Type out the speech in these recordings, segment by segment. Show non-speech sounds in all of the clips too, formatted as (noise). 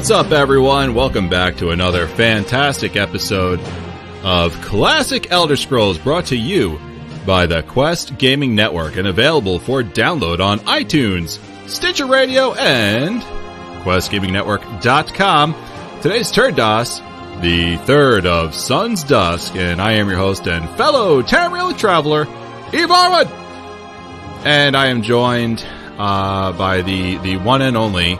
what's up, everyone? Welcome back to another fantastic episode of Classic Elder Scrolls brought to you by the Quest Gaming Network and available for download on iTunes, Stitcher Radio, and QuestGamingNetwork.com. Today's Turdas, the third of Sun's Dusk, and I am your host and fellow Tamriel traveler, Eve Arwood! And I am joined uh, by the, the one and only,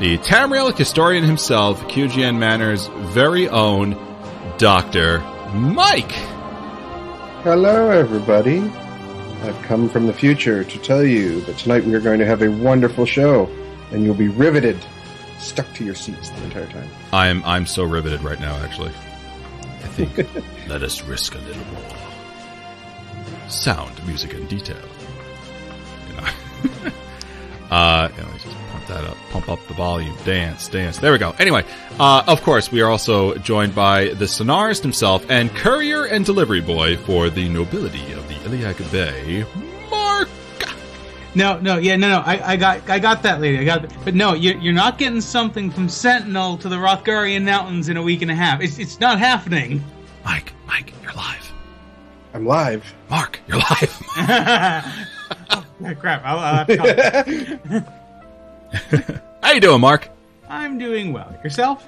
the Tamriel historian himself, QGN Manor's very own Dr. Mike! Hello, everybody. I've come from the future to tell you that tonight we are going to have a wonderful show, and you'll be riveted, stuck to your seats the entire time. I'm I'm so riveted right now. Actually, I think (laughs) let us risk a little more sound, music, and detail. You (laughs) know, uh, you know, that up, pump up the volume, dance, dance. There we go. Anyway, uh, of course, we are also joined by the sonarist himself and courier and delivery boy for the nobility of the Iliac Bay, Mark. No, no, yeah, no, no. I, I got, I got that lady. I got, it. but no, you're, you're not getting something from Sentinel to the Rothgarian Mountains in a week and a half. It's, it's not happening. Mike, Mike, you're live. I'm live. Mark, you're live. (laughs) oh, crap! I'll, I'll have to call- (laughs) (laughs) How you doing, Mark? I'm doing well. Yourself?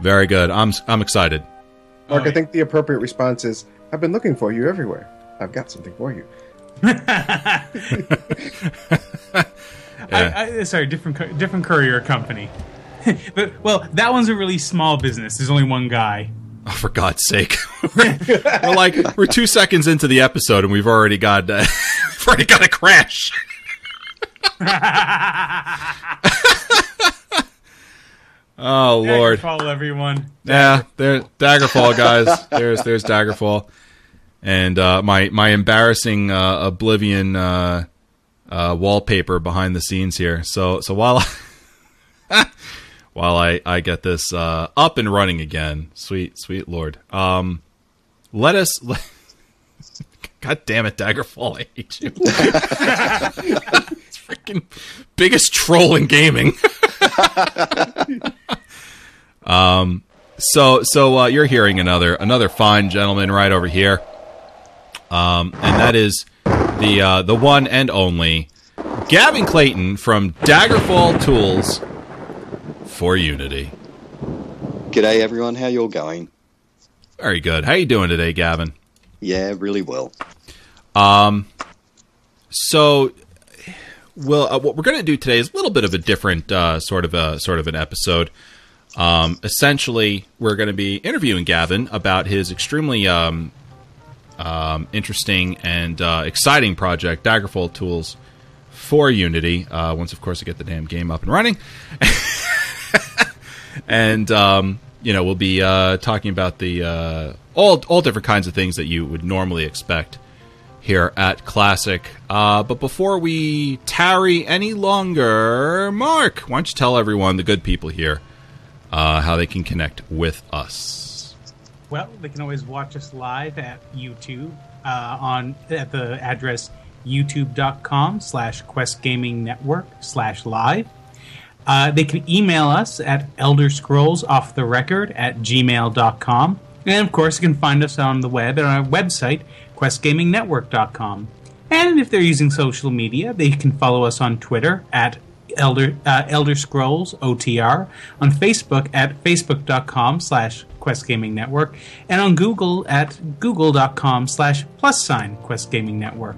Very good. I'm I'm excited. Mark, I think the appropriate response is I've been looking for you everywhere. I've got something for you. (laughs) I, I, sorry, different, different courier company. (laughs) but well, that one's a really small business. There's only one guy. Oh, for God's sake. we're, we're like we're two seconds into the episode and we've already got uh, we've already got a crash. (laughs) oh Lord. Follow everyone. Yeah, there Daggerfall guys. There's there's Daggerfall. And uh, my my embarrassing uh, Oblivion uh, uh, wallpaper behind the scenes here. So so while (laughs) while I I get this uh, up and running again, sweet sweet lord. Um, let us. (laughs) God damn it, Daggerfall! I hate you. Freaking biggest troll in gaming. (laughs) um, so so uh, you're hearing another another fine gentleman right over here, um, and that is the uh, the one and only Gavin Clayton from Daggerfall Tools for Unity. G'day everyone, how you all going? Very good. How you doing today, Gavin? Yeah, really well. Um, so, well, uh, what we're going to do today is a little bit of a different uh, sort of a sort of an episode. Um, essentially, we're going to be interviewing Gavin about his extremely um, um, interesting and uh, exciting project, Daggerfall Tools for Unity. Uh, once, of course, I get the damn game up and running, (laughs) and um, you know, we'll be uh, talking about the uh, all all different kinds of things that you would normally expect here at Classic. Uh, but before we tarry any longer, Mark, why don't you tell everyone, the good people here, uh, how they can connect with us? Well, they can always watch us live at YouTube uh, on at the address youtube.com slash quest gaming network slash live. Uh, they can email us at elder scrolls off the record at gmail.com. And of course, you can find us on the web at our website, questgamingnetwork.com. And if they're using social media, they can follow us on Twitter at Elder uh, Elder Scrolls OTR, on Facebook at facebook.com slash Quest Gaming Network, and on Google at google.com slash plus sign Quest Gaming Network.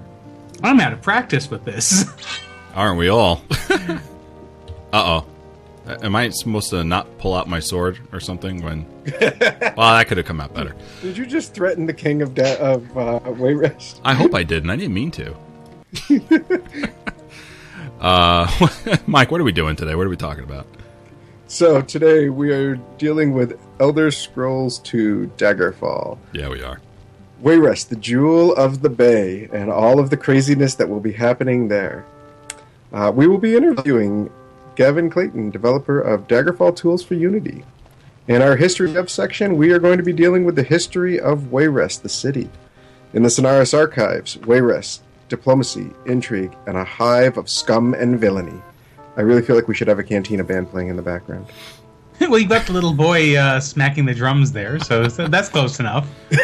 I'm out of practice with this. Aren't we all? (laughs) uh oh. Am I supposed to not pull out my sword or something when? (laughs) well, that could have come out better. Did you just threaten the king of da- of uh, Wayrest? I hope I didn't. I didn't mean to. (laughs) uh, (laughs) Mike, what are we doing today? What are we talking about? So today we are dealing with Elder Scrolls 2 Daggerfall. Yeah, we are. Wayrest, the jewel of the bay, and all of the craziness that will be happening there. Uh, we will be interviewing Gavin Clayton, developer of Daggerfall Tools for Unity. In our History of section, we are going to be dealing with the history of Wayrest, the city. In the Sonaris archives, Wayrest, diplomacy, intrigue, and a hive of scum and villainy. I really feel like we should have a Cantina band playing in the background. (laughs) well, you got the little boy uh, smacking the drums there, so, so that's close enough. (laughs)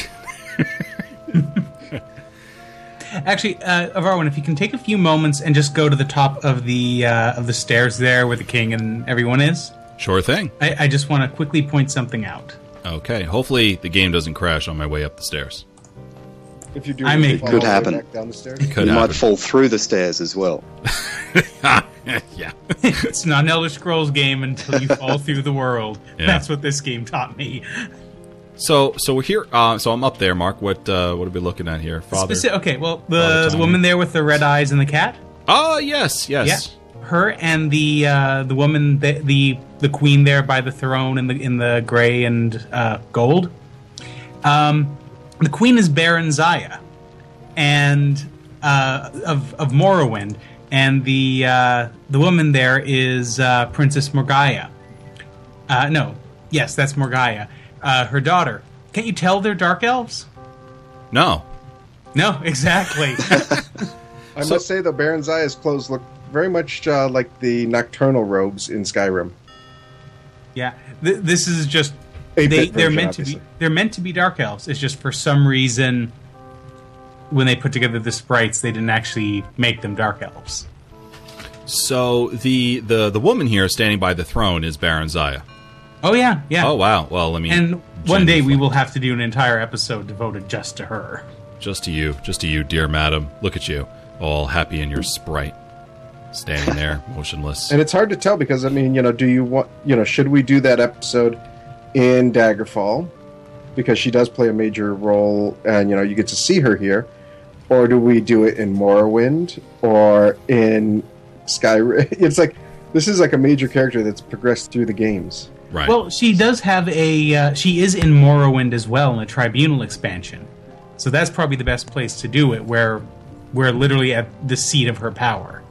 (laughs) Actually, uh, Avarwin, if you can take a few moments and just go to the top of the uh, of the stairs there, where the king and everyone is, Sure thing. I, I just want to quickly point something out. Okay. Hopefully the game doesn't crash on my way up the stairs. If you do, I may- fall Could all the way happen. back down the stairs. Could you happen. might fall through the stairs as well. (laughs) yeah. (laughs) It's not an Elder Scrolls game until you fall through the world. Yeah. That's what this game taught me. So so we're here. Uh, so I'm up there, Mark. What uh, what are we looking at here, Father? Speci- okay, well, the, the woman there with the red eyes and the cat. Oh yes, yes. Yeah, her and the uh, the woman, the, the the queen there by the throne in the in the gray and uh, gold. Um, the queen is Barenziah, and uh, of of Morrowind, and the uh, the woman there is uh, Princess Morgiah. Uh, no, yes, that's Morgiah, uh, her daughter. Can't you tell they're dark elves? No. No, (laughs) exactly. (laughs) I So- must say, the Barenziah's clothes look very much uh, like the nocturnal robes in Skyrim. Yeah, Th- this is just 8-bit they they're version, meant to be they're meant to be dark elves. It's just for some reason when they put together the sprites, they didn't actually make them dark elves. So the the the woman here standing by the throne is Barenziah. Oh yeah, yeah. Oh wow. Well, let me. and one day we will have to do an entire episode devoted just to her. Just to you, just to you, dear madam. Look at you, all happy in your sprite, standing there, (laughs) motionless. And it's hard to tell because, I mean, you know, do you want, you know, should we do that episode in Daggerfall? Because she does play a major role and, you know, you get to see her here. Or do we do it in Morrowind or in Skyrim? (laughs) It's like, this is like a major character that's progressed through the games. Right. Well, she does have a uh, she is in Morrowind as well in a Tribunal expansion, so that's probably the best place to do it, where we're literally at the seat of her power.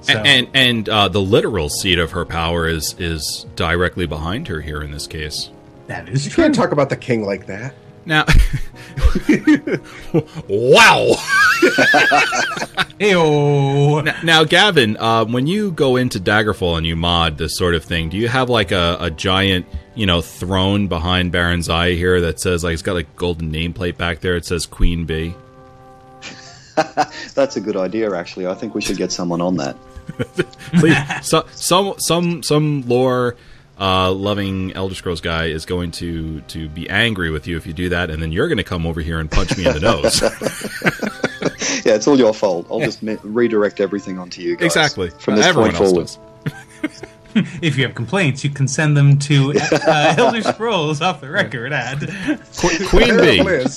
So, A- and and uh, the literal seat of her power is is directly behind her here in this case. that is You true. can't talk about the king like that. Now, (laughs) wow. Heyo. Now, now, Gavin, uh, when you go into Daggerfall and you mod this sort of thing, do you have like a, a giant, you know, throne behind Barenziah here that says like it's got like golden nameplate back there? It says Queen Bee. (laughs) That's a good idea, actually. I think we should get someone on that. (laughs) Please, so, some some some lore uh, loving Elder Scrolls guy is going to to be angry with you if you do that, and then you're going to come over here and punch me in the nose. (laughs) Yeah, it's all your fault. I'll just me- redirect everything onto you guys. exactly. From this Everyone point else forward. If you have complaints, you can send them to uh, (laughs) Elder Scrolls off the record at. Qu- Queen Bee. (laughs)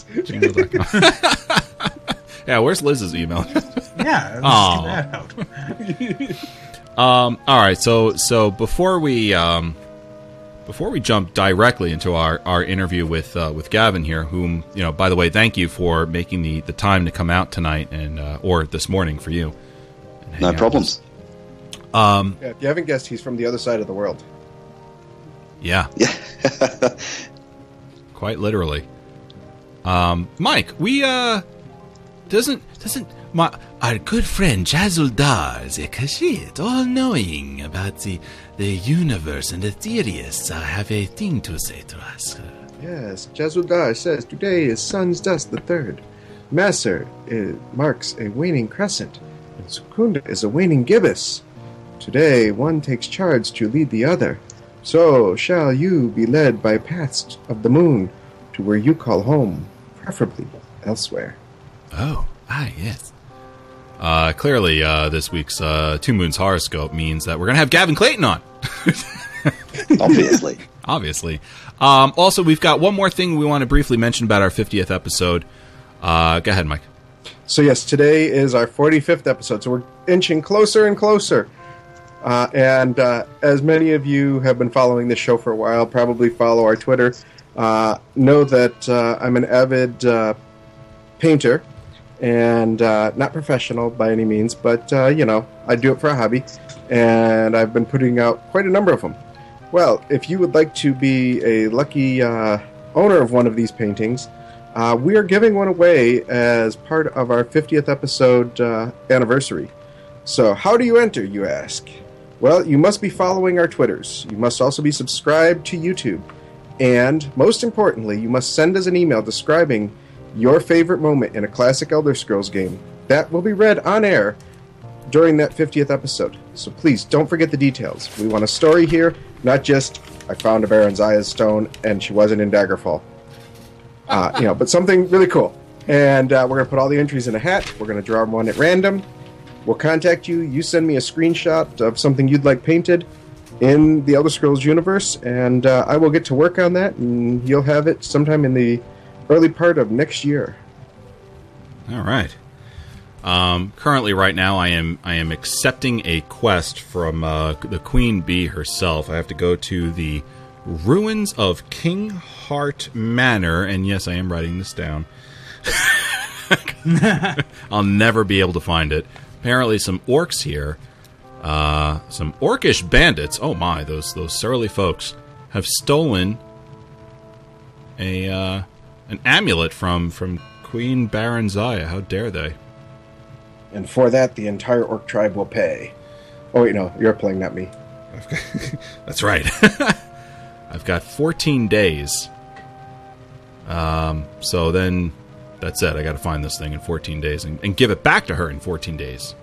Yeah, where's Liz's email? Yeah, let's get that out. Um, all right, so so before we um, before we jump directly into our, our interview with uh, with Gavin here, whom you know, by the way, thank you for making the, the time to come out tonight and uh, or this morning for you. No problems. us. Um, Yeah, if you haven't guessed, he's from the other side of the world. yeah, Yeah. (laughs) quite literally. Um, Mike, we uh doesn't doesn't my our good friend Jazuldar Zekashit, all knowing about the the universe and the theorists, uh, have a thing to say to us. Yes, Jazudar says today is Sun's Dusk the Third. Masser is, marks a waning crescent, and Secunda is a waning gibbous. Today one takes charge to lead the other. So shall you be led by paths of the moon to where you call home, preferably elsewhere. Oh, ah, yes. Uh, clearly, uh, this week's uh, Two Moons horoscope means that we're gonna have Gavin Clayton on. (laughs) Obviously. obviously. Um, also, we've got one more thing we want to briefly mention about our 50th episode. Uh, go ahead, Mike. So yes, today is our 45th episode, so we're inching closer and closer. Uh, and uh, as many of you have been following this show for a while, probably follow our Twitter, uh, know that uh, I'm an avid uh, painter, and uh, not professional by any means, but uh, you know I do it for a hobby, and I've been putting out quite a number of them. Well, if you would like to be a lucky uh, owner of one of these paintings, uh, we are giving one away as part of our 50th episode uh, anniversary. So, how do you enter, you ask? Well, you must be following our Twitters. You must also be subscribed to YouTube. And, most importantly, you must send us an email describing your favorite moment in a classic Elder Scrolls game. That will be read on air during that 50th episode. So please don't forget the details. We want a story here, not just I found a Barenziah's stone and she wasn't in Daggerfall. Uh, (laughs) you know, but something really cool. And uh, we're going to put all the entries in a hat. We're going to draw one at random. We'll contact you. You send me a screenshot of something you'd like painted in the Elder Scrolls universe, and uh, I will get to work on that, and you'll have it sometime in the early part of next year. All right. Um, currently, right now, I am I am accepting a quest from uh, the Queen Bee herself. I have to go to the ruins of King Heart Manor, and yes, I am writing this down. (laughs) I'll never be able to find it. Apparently, some orcs here, uh, some orcish bandits. Oh my, those those surly folks have stolen a uh, an amulet from from Queen Barenziah. How dare they? And for that, the entire orc tribe will pay. Oh, wait, no, you're playing, not me. (laughs) That's right. (laughs) I've got 14 days. Um, so then that's it. I got to find this thing in 14 days and, and, give it back to her in 14 days.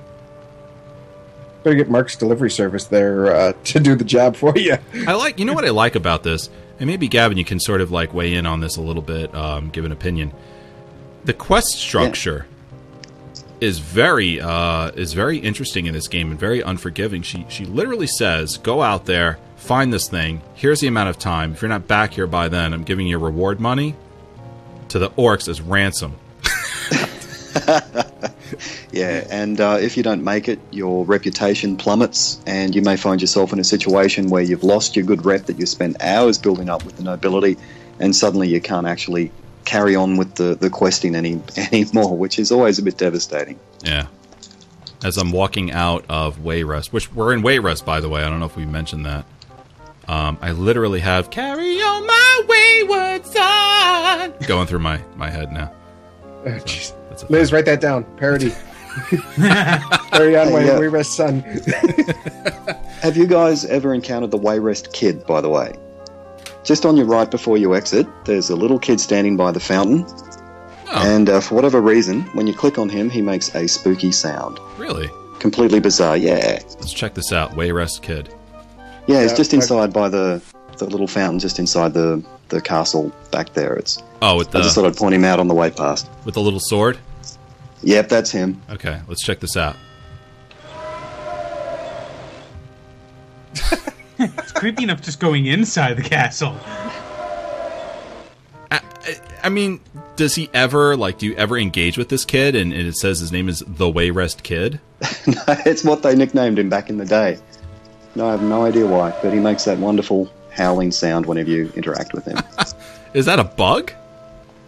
Better get Mark's delivery service there uh, (laughs) to do the job for you. I like, you know what I like about this, and maybe Gavin, you can sort of like weigh in on this a little bit, um, give an opinion. The quest structure. Yeah is very uh, is very interesting in this game and very unforgiving. She she literally says, "Go out there, find this thing. Here's the amount of time. If you're not back here by then, I'm giving you reward money to the orcs as ransom." (laughs) yeah, and uh, if you don't make it, your reputation plummets, and you may find yourself in a situation where you've lost your good rep that you spent hours building up with the nobility, and suddenly you can't actually carry on with the, the questing any (laughs) anymore, which is always a bit devastating. Yeah. As I'm walking out of Wayrest, which we're in Wayrest, by the way. I don't know if we mentioned that. Um, I literally have "Carry on my wayward son" going through my, my head now. Oh, so, Liz, write that down. Parody. (laughs) Carry on my yeah. Wayrest son. (laughs) have you guys ever encountered the Wayrest kid? By the way. Just on your right before you exit, there's a little kid standing by the fountain. Oh. And uh, for whatever reason, when you click on him, he makes a spooky sound. Really? Completely bizarre, yeah. Let's check this out. Wayrest Kid. Yeah, it's just inside by the, the little fountain, just inside the, the castle back there. It's Oh, with the. I just thought I'd point him out on the way past. With the little sword? Yep, that's him. Okay, let's check this out. it's creepy enough just going inside the castle. I, I, mean, does he ever like? Do you ever engage with this kid? And, and it says his name is the Wayrest Kid. (laughs) no, it's what they nicknamed him back in the day. No, I have no idea why, but he makes that wonderful howling sound whenever you interact with him. (laughs) is that a bug?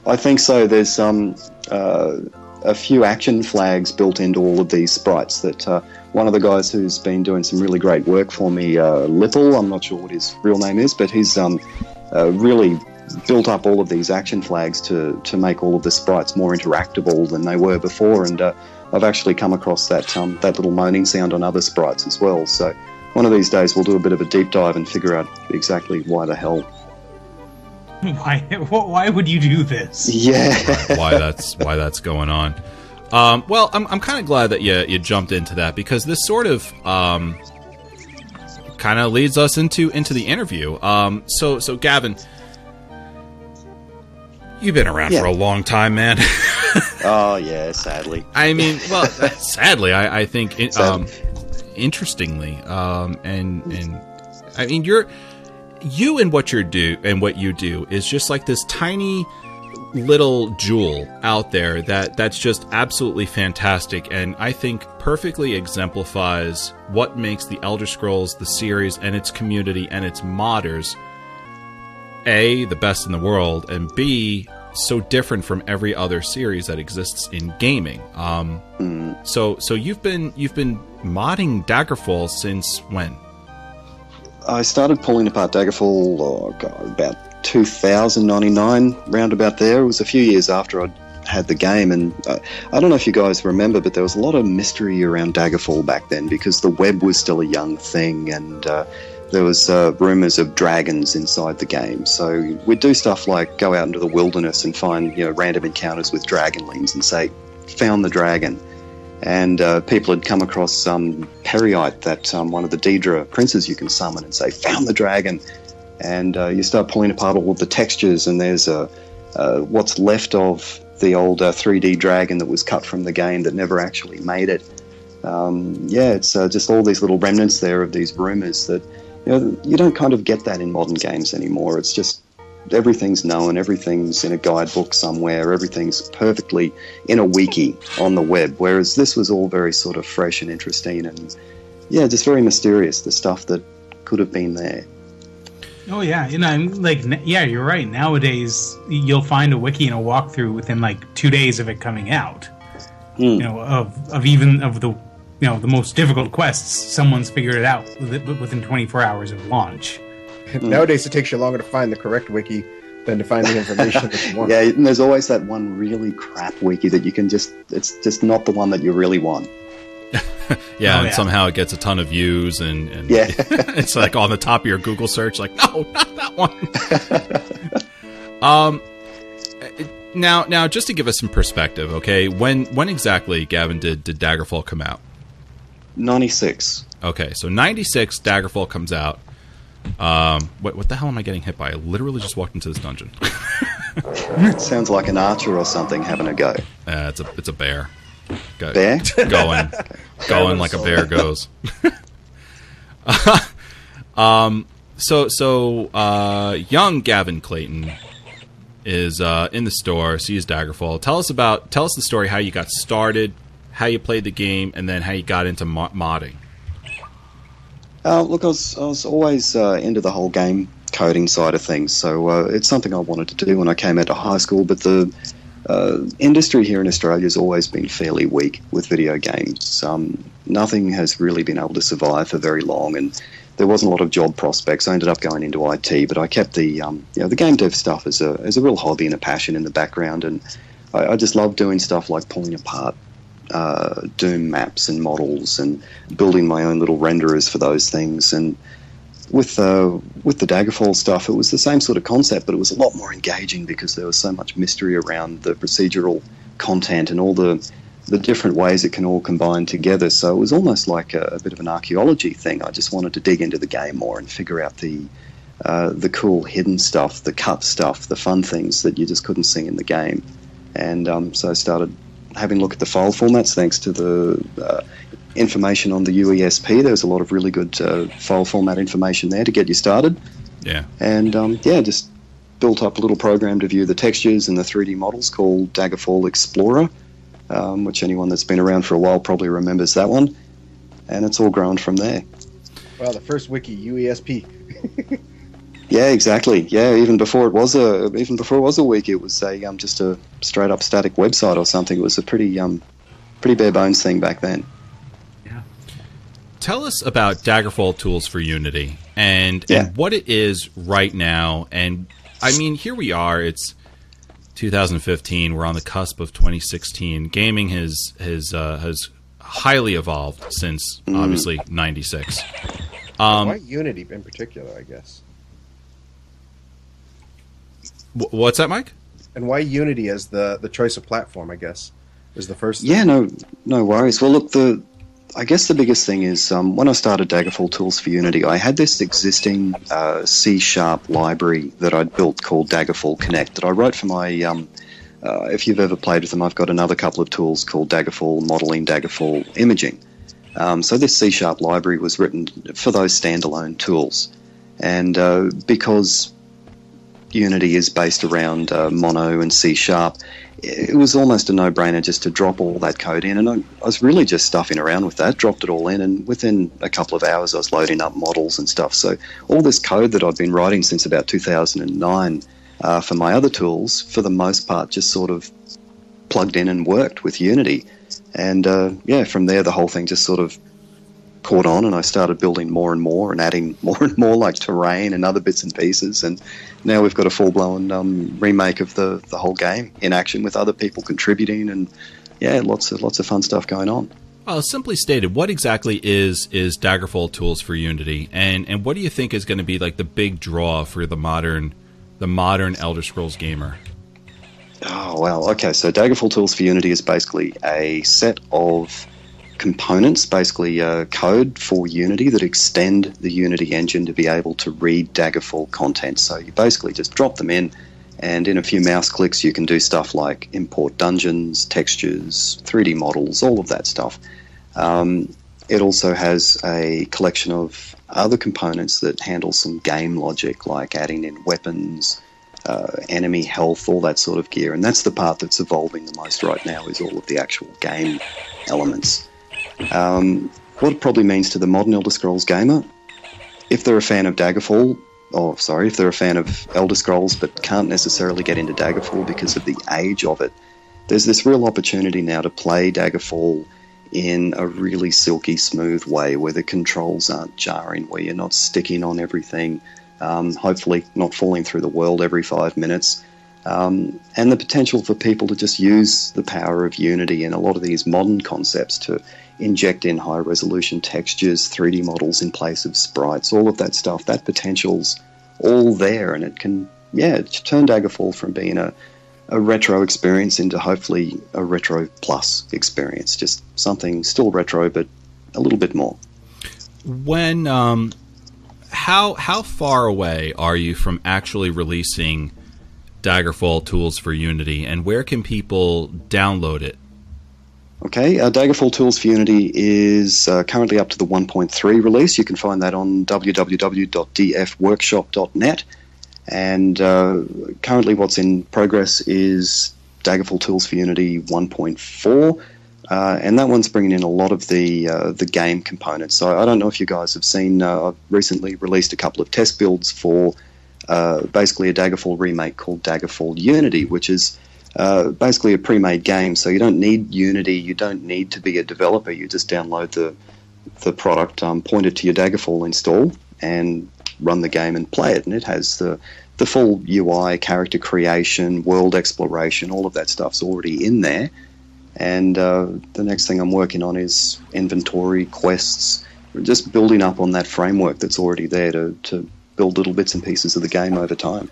I think so. There's um, uh, a few action flags built into all of these sprites that uh, one of the guys who's been doing some really great work for me, uh, I'm not sure what his real name is, but he's um, uh, really built up all of these action flags to, to make all of the sprites more interactable than they were before. And uh, I've actually come across that, um, that little moaning sound on other sprites as well. So one of these days we'll do a bit of a deep dive and figure out exactly why the hell. (laughs) Why, why would you do this? Yeah. why that's why that's going on. Um, well, I'm, I'm kind of glad that you, you jumped into that because this sort of um, kind of leads us into into the interview. Um, so so Gavin, you've been around yeah. for a long time, man. (laughs) oh yeah, sadly. I mean, well, sadly, I, I think it, um, interestingly, um, and and I mean you're you and what you do and what you do is just like this tiny little jewel out there that that's just absolutely fantastic and I think perfectly exemplifies what makes the Elder Scrolls the series and its community and its modders a the best in the world and b so different from every other series that exists in gaming. Um, mm. so so you've been you've been modding Daggerfall since when? I started pulling apart Daggerfall oh God, about 2099, round about there. It was a few years after I'd had the game. And uh, I don't know if you guys remember, but there was a lot of mystery around Daggerfall back then because the web was still a young thing, and uh, there was uh, rumors of dragons inside the game. So we'd do stuff like go out into the wilderness and find you know random encounters with dragonlings and say, "Found the dragon." And uh, people had come across some Peryite, that um, one of the Daedra princes you can summon, and say, "Found the dragon." And uh, you start pulling apart all of the textures, and there's a uh, what's left of the old uh, 3D dragon that was cut from the game that never actually made it. Um, yeah, it's uh, just all these little remnants there of these rumors that you know you don't kind of get that in modern games anymore. It's just everything's known, everything's in a guidebook somewhere, everything's perfectly in a wiki on the web. Whereas this was all very sort of fresh and interesting, and yeah, just very mysterious. The stuff that could have been there. Oh yeah, you know, like yeah, you're right. Nowadays, you'll find a wiki and a walkthrough within like two days of it coming out. Mm. You know, of of even of the you know the most difficult quests, someone's figured it out within 24 hours of launch. (laughs) Mm. Nowadays, it takes you longer to find the correct wiki than to find the information that you (laughs) want. Yeah, and there's always that one really crap wiki that you can just it's just not the one that you really want. (laughs) yeah, oh, and yeah. somehow it gets a ton of views, and, and yeah. it's like on the top of your Google search, like, no, not that one. um, now, now, just to give us some perspective, okay, when when exactly, Gavin, did did Daggerfall come out? Ninety six. Okay, so ninety six, Daggerfall comes out. Um, what, what the hell am I getting hit by? I literally just walked into this dungeon. (laughs) Sounds like an archer or something having a go. Uh, it's a it's a bear. Go, bear (laughs) going, (laughs) going like a bear goes. um. So so uh, young Gavin Clayton is uh, in the store, sees Daggerfall. Tell us about tell us the story how you got started, how you played the game, and then how you got into modding. Uh, look, I was, I was always uh, into the whole game coding side of things, so uh, it's something I wanted to do when I came out of high school. But the uh, industry here in Australia has always been fairly weak with video games. Um, nothing has really been able to survive for very long, and there wasn't a lot of job prospects. I ended up going into IT, but I kept the um, you know the game dev stuff as a as a real hobby and a passion in the background, and I, I just love doing stuff like pulling apart uh, Doom maps and models and building my own little renderers for those things and with uh, with the Daggerfall stuff, it was the same sort of concept, but it was a lot more engaging because there was so much mystery around the procedural content and all the the different ways it can all combine together. So it was almost like a, a bit of an archaeology thing. I just wanted to dig into the game more and figure out the uh, the cool hidden stuff, the cut stuff, the fun things that you just couldn't see in the game. And um, so I started having a look at the file formats thanks to the uh, information on the UESP. There's a lot of really good uh, file format information there to get you started. Yeah. And um, yeah, just built up a little program to view the textures and the 3D models called Daggerfall Explorer, um, which anyone that's been around for a while probably remembers that one. And it's all grown from there. Well, the first wiki, UESP. (laughs) yeah, exactly. Yeah, even before it was a even before it was a wiki, it was a um, just a straight up static website or something. It was a pretty um, pretty bare bones thing back then Yeah. tell us about Daggerfall tools for Unity and, yeah. and what it is right now. And I mean, here we are. It's 2015. We're on the cusp of 2016. Gaming has has uh, has highly evolved since mm. obviously '96. Um, Why Unity in particular? I guess. What's that, Mike? And why Unity as the the choice of platform? I guess is the first. Yeah, no, no worries. Well, look, the I guess the biggest thing is um, when I started Daggerfall Tools for Unity, I had this existing uh, C Sharp library that I'd built called Daggerfall Connect that I wrote for my. Um, uh, if you've ever played with them, I've got another couple of tools called Daggerfall Modeling, Daggerfall Imaging. Um, so this C Sharp library was written for those standalone tools, and uh, because Unity is based around uh, Mono and C Sharp, it was almost a no-brainer just to drop all that code in, and I, I, was really just stuffing around with that. Dropped it all in, and within a couple of hours, I was loading up models and stuff. So all this code that I've been writing since about 2009 uh, for my other tools, for the most part, just sort of plugged in and worked with Unity. And uh, yeah, from there, the whole thing just sort of caught on, and I started building more and more and adding (laughs) more and more like terrain and other bits and pieces. And now we've got a full blown um, remake of the the whole game in action with other people contributing, and yeah, lots of lots of fun stuff going on. Well, simply stated, what exactly is is Daggerfall Tools for Unity, and and what do you think is going to be like the big draw for the modern the modern Elder Scrolls gamer? Oh well, okay. So Daggerfall Tools for Unity is basically a set of components, basically uh, code for Unity that extend the Unity engine to be able to read Daggerfall content. So you basically just drop them in, and in a few mouse clicks, you can do stuff like import dungeons, textures, 3D models, all of that stuff. Um, it also has a collection of other components that handle some game logic, like adding in weapons, uh, enemy health, all that sort of gear. And that's the part that's evolving the most right now is all of the actual game elements. Um, what it probably means to the modern Elder Scrolls gamer, if they're a fan of Daggerfall, or sorry, if they're a fan of Elder Scrolls but can't necessarily get into Daggerfall because of the age of it, there's this real opportunity now to play Daggerfall in a really silky smooth way where the controls aren't jarring, where you're not sticking on everything, um, hopefully not falling through the world every five minutes. Um, and the potential for people to just use the power of Unity and a lot of these modern concepts to inject in high resolution textures, 3D models in place of sprites, all of that stuff, that potential's all there. And it can, yeah, turn Daggerfall from being a, a retro experience into hopefully a retro plus experience. Just something still retro, but a little bit more. When, um, how how far away are you from actually releasing Daggerfall tools for Unity, and where can people download it? Okay, uh, Daggerfall Tools for Unity is uh, currently up to the 1.3 release. You can find that on www.dfworkshop.net. And uh, currently, what's in progress is Daggerfall Tools for Unity 1.4. Uh, and that one's bringing in a lot of the uh, the game components. So I don't know if you guys have seen. Uh, I've recently released a couple of test builds for uh, basically a Daggerfall remake called Daggerfall Unity, which is uh, basically a pre-made game. So you don't need Unity. You don't need to be a developer. You just download the the product, um, point it to your Daggerfall install, and run the game and play it. And it has the the full UI, character creation, world exploration, all of that stuff's already in there and uh, the next thing I'm working on is inventory, quests, just building up on that framework that's already there to, to build little bits and pieces of the game over time.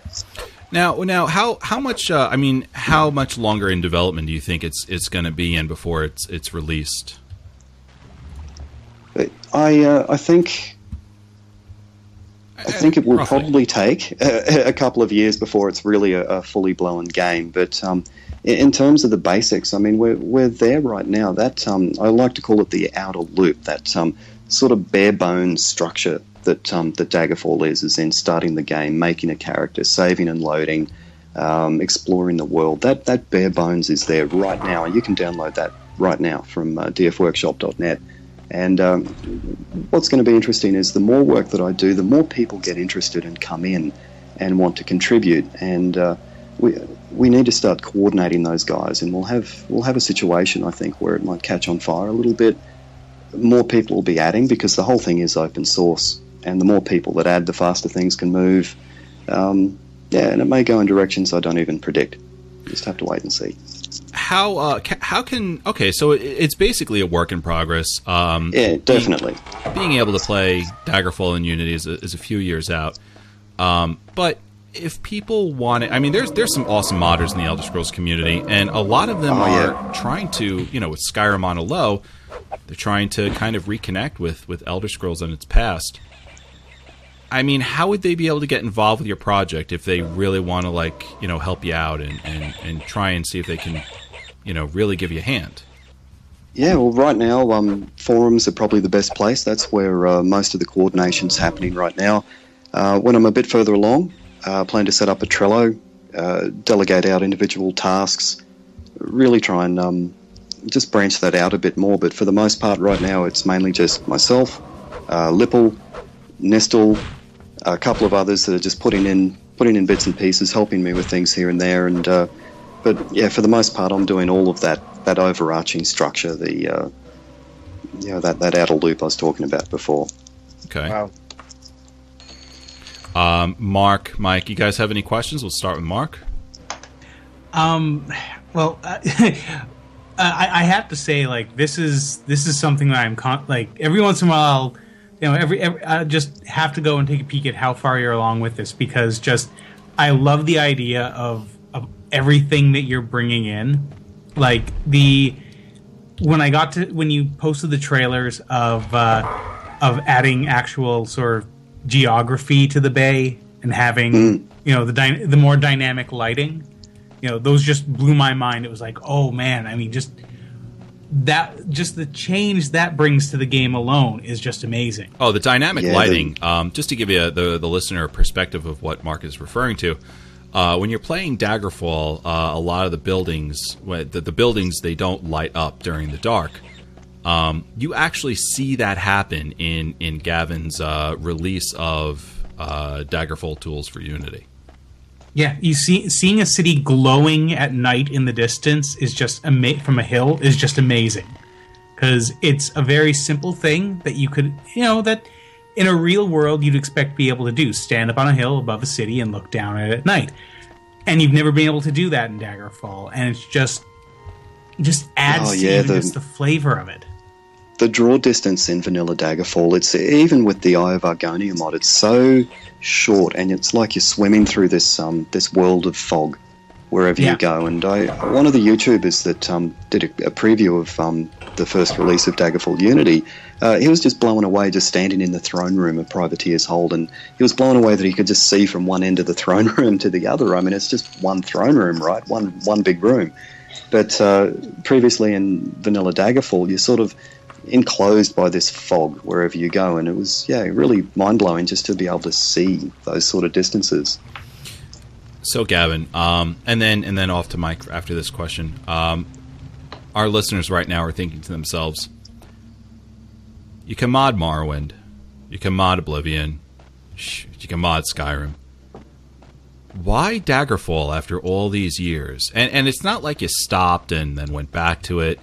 Now, now, how how much? Uh, I mean, how much longer in development do you think it's it's going to be in before it's it's released? I uh, I think I think it will Roughly. probably take a, (laughs) a, couple of years before it's really a, a fully blown game. But um, in terms of the basics, I mean, we're, we're there right now. That um, I like to call it the outer loop, that um, sort of bare bones structure that um, Daggerfall is, is in starting the game, making a character, saving and loading, um, exploring the world. That that bare bones is there right now. You can download that right now from uh, dfworkshop.net. And um, what's going to be interesting is the more work that I do, the more people get interested and come in and want to contribute. And uh, we we need to start coordinating those guys, and we'll have we'll have a situation I think where it might catch on fire a little bit. More people will be adding because the whole thing is open source, and the more people that add, the faster things can move. Um, yeah, and it may go in directions I don't even predict. just have to wait and see. How uh, ca- how can okay? So it's basically a work in progress. Um, yeah, definitely. Being, being, able to play Daggerfall in Unity is a, is a few years out, um, but if people want it, I mean, there's there's some awesome modders in the Elder Scrolls community, and a lot of them oh, are yeah. trying to, you know, with Skyrim on a low, they're trying to kind of reconnect with with Elder Scrolls and its past. I mean, how would they be able to get involved with your project if they really want to, like, you know, help you out and, and, and try and see if they can, you know, really give you a hand? Yeah, well, right now, um, forums are probably the best place. That's where uh, most of the coordination's happening right now. Uh, when I'm a bit further along, uh, plan to set up a Trello, uh, delegate out individual tasks, really try and um, just branch that out a bit more. But for the most part, right now, it's mainly just myself, uh, Lypyl, Nystul, a couple of others that are just putting in putting in bits and pieces, helping me with things here and there. And uh, but yeah, for the most part, I'm doing all of that that overarching structure, the uh, you know that that outer loop I was talking about before. Okay. Wow. Um, Mark, Mike, you guys have any questions? We'll start with Mark. Um, well, uh, (laughs) I, I have to say, like this is this is something that I'm con- like every once in a while, you know, every, every I just have to go and take a peek at how far you're along with this because just I love the idea of of everything that you're bringing in, like the when I got to when you posted the trailers of uh, of adding actual sort of geography to the bay and having you know the dy- the more dynamic lighting you know those just blew my mind. It was like oh man. I mean just that just the change that brings to the game alone is just amazing Oh, the dynamic Yeah, lighting. um, just to give you a, the the listener a perspective of what Mark is referring to. Uh, when you're playing Daggerfall, uh, a lot of the buildings, the, the buildings, they don't light up during the dark. Um, you actually see that happen in in Gavin's uh, release of uh, Daggerfall tools for Unity. Yeah you see seeing a city glowing at night in the distance is just ama- from a hill is just amazing. Because it's a very simple thing that you could you know that in a real world you'd expect to be able to do stand up on a hill above a city and look down at it at night. And you've never been able to do that in daggerfall and it's just just adds Oh, to yeah, even the- just the flavor of it the draw distance in Vanilla Daggerfall, it's even with the Eye of Argonia mod, it's so short, and it's like you're swimming through this um, this world of fog wherever Yeah. you go. And I, one of the YouTubers that um, did a, a preview of um, the first release of Daggerfall Unity, uh, he was just blown away just standing in the throne room of Privateer's Hold, and he was blown away that he could just see from one end of the (laughs) throne room to the other. I mean, it's just one throne room, right? One one big room. But uh, previously in Vanilla Daggerfall, you're sort of enclosed by this fog wherever you go, and it was yeah really mind blowing just to be able to see those sort of distances. So, Gavin, um, and then and then off to Mike after this question. Um, our listeners right now are thinking to themselves, "You can mod Morrowind, you can mod Oblivion, you can mod Skyrim. Why Daggerfall after all these years? And and it's not like you stopped and then went back to it.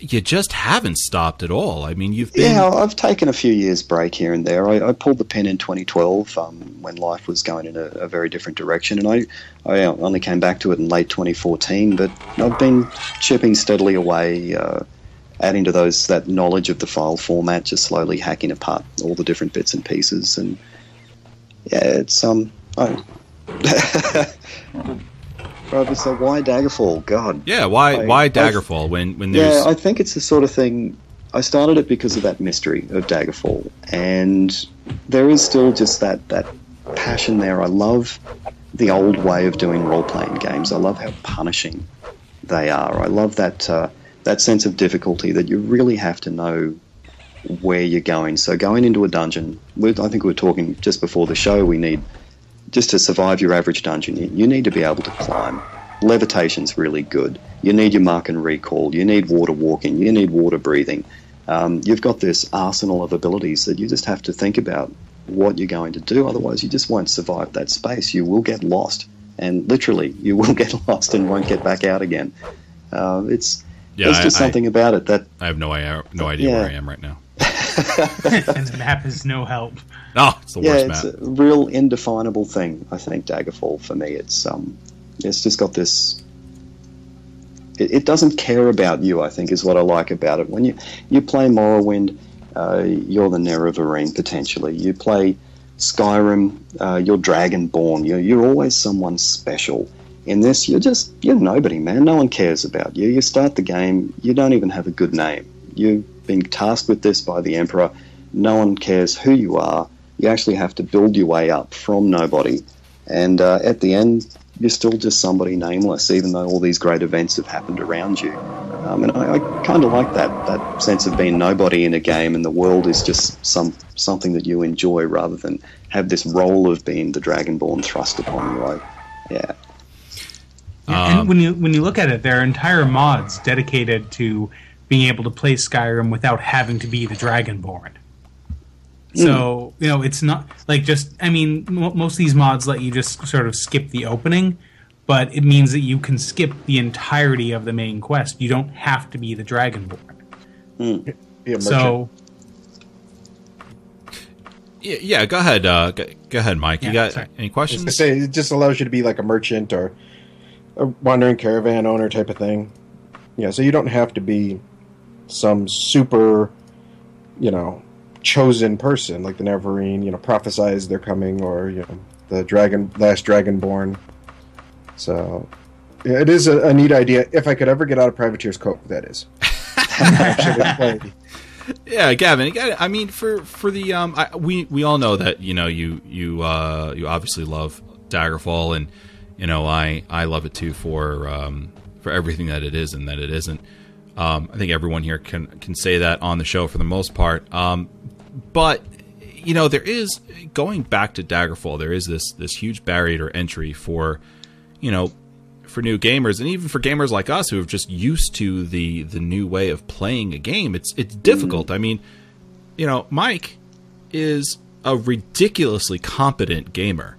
You just haven't stopped at all. I mean, you've been Yeah, I've taken a few years break here and there. I, I pulled the pin in 2012 um, when life was going in a, a very different direction, and I, I only came back to it in late 2014. But I've been chipping steadily away, uh, adding to those that knowledge of the file format, just slowly hacking apart all the different bits and pieces. And yeah, it's um, I, (laughs) Right, so why Daggerfall? God, yeah. Why I- why I've- Daggerfall when when there's yeah, I think it's the sort of thing. I started it because of that mystery of Daggerfall, and there is still just that that passion there. I love the old way of doing role playing games. I love how punishing they are. I love that uh, that sense of difficulty that you really have to know where you're going. So going into a dungeon, I think we were talking just before the show. We need just to survive your average dungeon, you, you need to be able to climb. Levitation's really good. You need your mark and recall. You need water walking. You need water breathing. Um, you've got this arsenal of abilities that you just have to think about what you're going to do. Otherwise, you just won't survive that space. You will get lost, and literally, you will get (laughs) lost and won't get back out again. Uh, it's Yeah, there's I- just I- something about it that I have no idea no idea Yeah. where I am right now. (laughs) and the (laughs) map is no help Oh, it's the yeah, worst it's map. a real indefinable thing. I think Daggerfall for me, it's um, it's just got this. It, it doesn't care about you. I think is what I like about it. When you you play Morrowind, uh, you're the Nerevarine potentially. You play Skyrim, uh, you're Dragonborn. You're you're always someone special. In this, you're just you're nobody, man. No one cares about you. You start the game, you don't even have a good name. You've been tasked with this by the Emperor. No one cares who you are. You actually have to build your way up from nobody, and uh, at the end, you're still just somebody nameless, even though all these great events have happened around you. Um, and I, I kind of like that that sense of being nobody in a game, and the world is just some something that you enjoy rather than have this role of being the Dragonborn thrust upon you. Yeah. Yeah, and when you when you look at it, there are entire mods dedicated to being able to play Skyrim without having to be the Dragonborn. So you know, it's not like just. I mean, m- most of these mods let you just sort of skip the opening, but it means that you can skip the entirety of the main quest. You don't have to be the Dragonborn. It Be. So Yeah, yeah go ahead. Uh, go, go ahead, Mike. You Yeah, got sorry. any questions? gonna say it just allows you to be like a merchant or a wandering caravan owner type of thing. Yeah, so you don't have to be some super, you know, chosen person like the Nerevarine. You know, prophesize they're coming, or you know, the dragon, last dragonborn. So, it is a, a neat idea. If I could ever get out of Privateer's Cove, that is. (laughs) Yeah, Gavin. I mean, for for the um, I, we we all know that you know you you uh you obviously love Daggerfall, and you know I I love it too for um for everything that it is and that it isn't. Um, I think everyone here can can say that on the show for the most part. Um, but you know there is going back to Daggerfall, there is this this huge barrier to entry for you know for new gamers and even for gamers like us who are just used to the the new way of playing a game. It's it's difficult. I mean you know mike is a ridiculously competent gamer.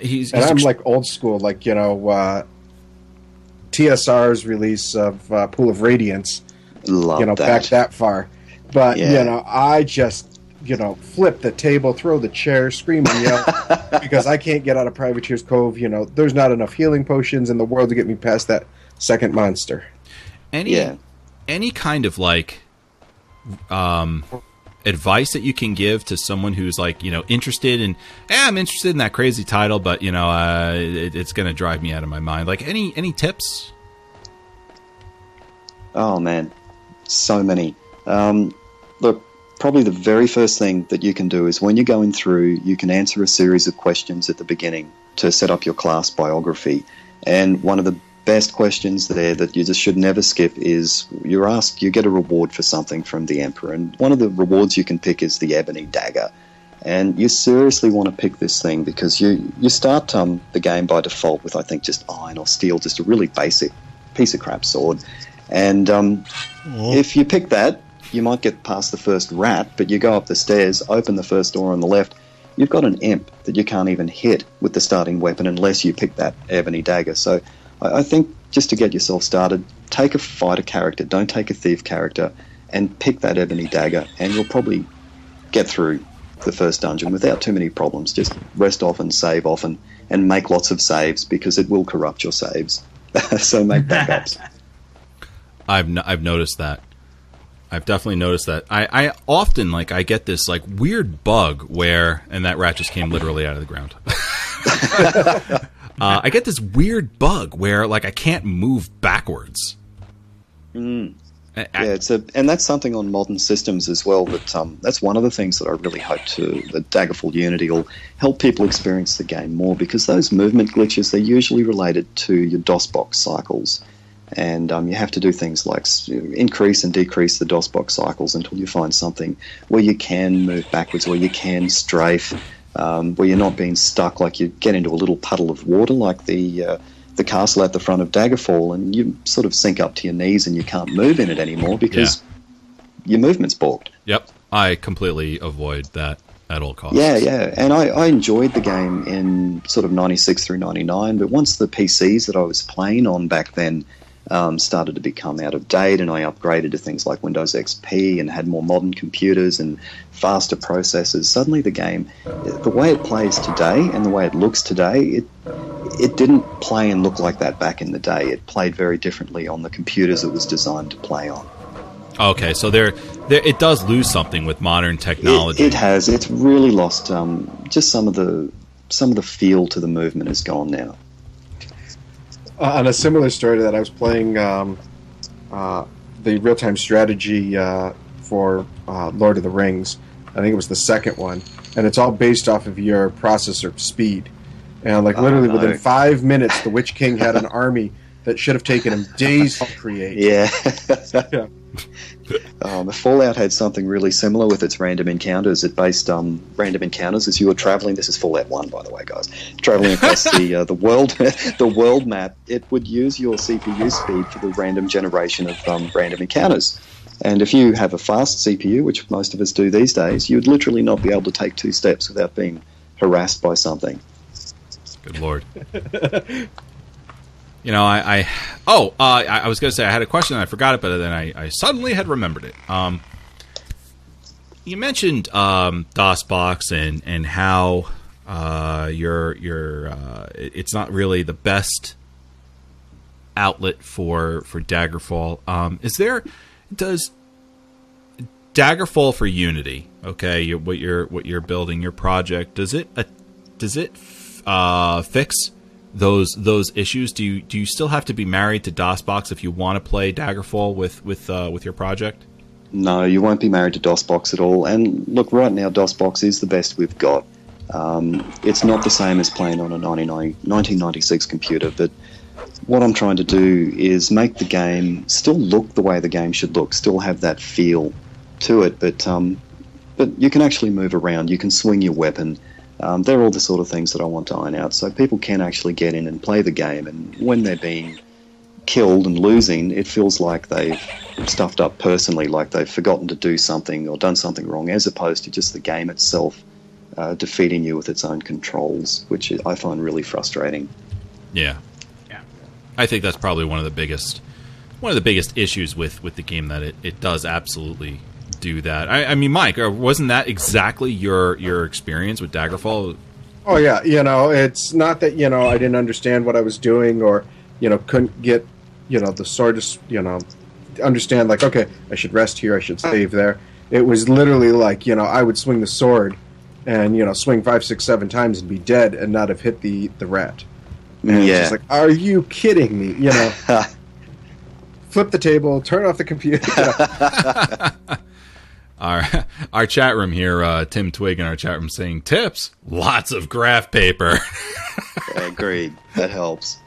He's, And I'm ex- like old school, like you know, uh, TSR's release of uh, Pool of Radiance. Love you know, that. back that far. But Yeah. you know, I just you know flip the table, throw the chair, scream and yell (laughs) because I can't get out of Privateer's Cove. You know, there's not enough healing potions in the world to get me past that second monster. any Yeah. any kind of like um advice that you can give to someone who's like you know interested in eh, i'm interested in that crazy title but you know uh it, it's gonna drive me out of my mind like any any tips Oh man, so many. Um, look, probably the very first thing that you can do is when you're going through, you can answer a series of questions at the beginning to set up your class biography. And one of the best questions there that you just should never skip is you're asked, you get a reward for something from the Emperor. And one of the rewards you can pick is the Ebony Dagger. And you seriously want to pick this thing because you, you start um, the game by default with, I think, just iron or steel, just a really basic piece of crap sword. And um, if you pick that, you might get past the first rat, but you go up the stairs, open the first door on the left, you've got an imp that you can't even hit with the starting weapon unless you pick that ebony dagger. So I, I think just to get yourself started, take a fighter character, don't take a thief character, and pick that ebony dagger, and you'll probably get through the first dungeon without too many problems. Just rest often, save often, and make lots of saves because it will corrupt your saves. (laughs) so make backups. (laughs) I've no, I've noticed that. I've definitely noticed that. I, I often like I get this like weird bug where and that rat just came literally out of the ground. (laughs) uh, I get this weird bug where like I can't move backwards. Mm. I- I- Yeah, it's a, and that's something on modern systems as well. That um, that's one of the things that I really hope to that Daggerfall Unity will help people experience the game more because those movement glitches they're usually related to your DOSBox cycles, and um, you have to do things like increase and decrease the DOSBox cycles until you find something where you can move backwards, or you can strafe, um, where you're not being stuck like you get into a little puddle of water like the. Uh, the castle at the front of Daggerfall, and you sort of sink up to your knees and you can't move in it anymore because your movement's balked. Yep, I completely avoid that at all costs. Yeah, yeah. And I, I enjoyed the game in sort of 96 through 99, but once the PCs that I was playing on back then um, started to become out of date and I upgraded to things like Windows XP and had more modern computers and faster processors, suddenly the game, the way it plays today and the way it looks today, it it didn't play and look like that back in the day. It played very differently on the computers it was designed to play on. Okay, so there, there, it does lose something with modern technology. It, it has. It's really lost um, just some of the some of the feel to the movement is gone now. Uh, on a similar story to that, I was playing um, uh, the real time strategy uh, for uh, Lord of the Rings. I think it was the second one, and it's all based off of your processor speed. And like Oh, literally no. within five minutes, the Witch King had an (laughs) army that should have taken him days to create. Yeah. Yeah. (laughs) Um, the Fallout had something really similar with its random encounters. It based um, random encounters as you were traveling. This is Fallout One, by the way, guys. Traveling across the uh, the world (laughs) the world map, it would use your CPU speed for the random generation of um, random encounters. And if you have a fast CPU, which most of us do these days, you'd literally not be able to take two steps without being harassed by something. Good lord. (laughs) you know, I, I oh, uh, I, I was going to say I had a question and I forgot it, but then I, I suddenly had remembered it. Um, you mentioned um, DOSBox and and how uh, your your uh, it's not really the best outlet for for Daggerfall. Um, is there does Daggerfall for Unity? Okay, what you're what you're building your project does it uh, does it uh, fix those those issues? Do you do you still have to be married to DOSBox if you want to play Daggerfall with with uh, with your project? No, you won't be married to DOSBox at all. And look, right now, DOSBox is the best we've got. Um, it's not the same as playing on a 1996 computer, but what I'm trying to do is make the game still look the way the game should look, still have that feel to it, but um, but you can actually move around. You can swing your weapon. Um, they're all the sort of things that I want to iron out, so people can actually get in and play the game. And when they're being killed and losing, it feels like they've stuffed up personally, like they've forgotten to do something or done something wrong, as opposed to just the game itself uh, defeating you with its own controls, which I find really frustrating. Yeah, Yeah. I think that's probably one of the biggest one of the biggest issues with with the game that it, it does absolutely do that. I, I mean, Mike, uh, wasn't that exactly your your experience with Daggerfall? Oh yeah, you know, it's not that you know I didn't understand what I was doing or you know couldn't get you know the sword to you know understand like okay I should rest here I should save there. It was literally like you know I would swing the sword and you know swing five six seven times and be dead and not have hit the the rat. And it's yeah. just like are you kidding me? You know, (laughs) flip the table, turn off the computer. (laughs) (laughs) you know. Our (laughs) our chat room here, uh, Tim Twig in our chat room saying tips, lots of graph paper. (laughs) Agreed. That helps.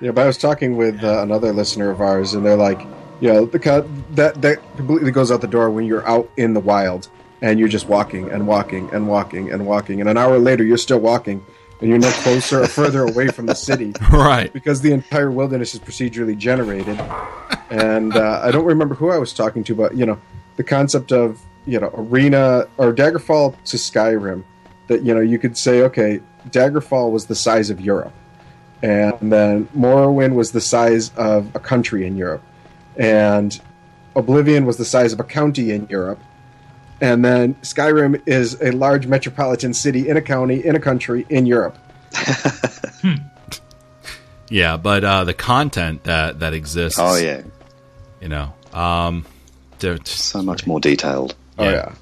Yeah, but I was talking with uh, another listener of ours, and they're like, you know, the co- that that completely goes out the door when you're out in the wild and you're just walking and walking and walking and walking, and an hour later you're still walking, and you're no closer or further away from the city (laughs) right. because the entire wilderness is procedurally generated. And uh, I don't remember who I was talking to, but you know, the concept of you know arena or Daggerfall to Skyrim, that you know you could say, okay, Daggerfall was the size of Europe, and then Morrowind was the size of a country in Europe, and Oblivion was the size of a county in Europe. And then Skyrim is a large metropolitan city in a county in a country in Europe. (laughs) Yeah, but uh, the content that that exists. Oh yeah, You know, um, they're- so much more detailed. Oh Yeah. yeah.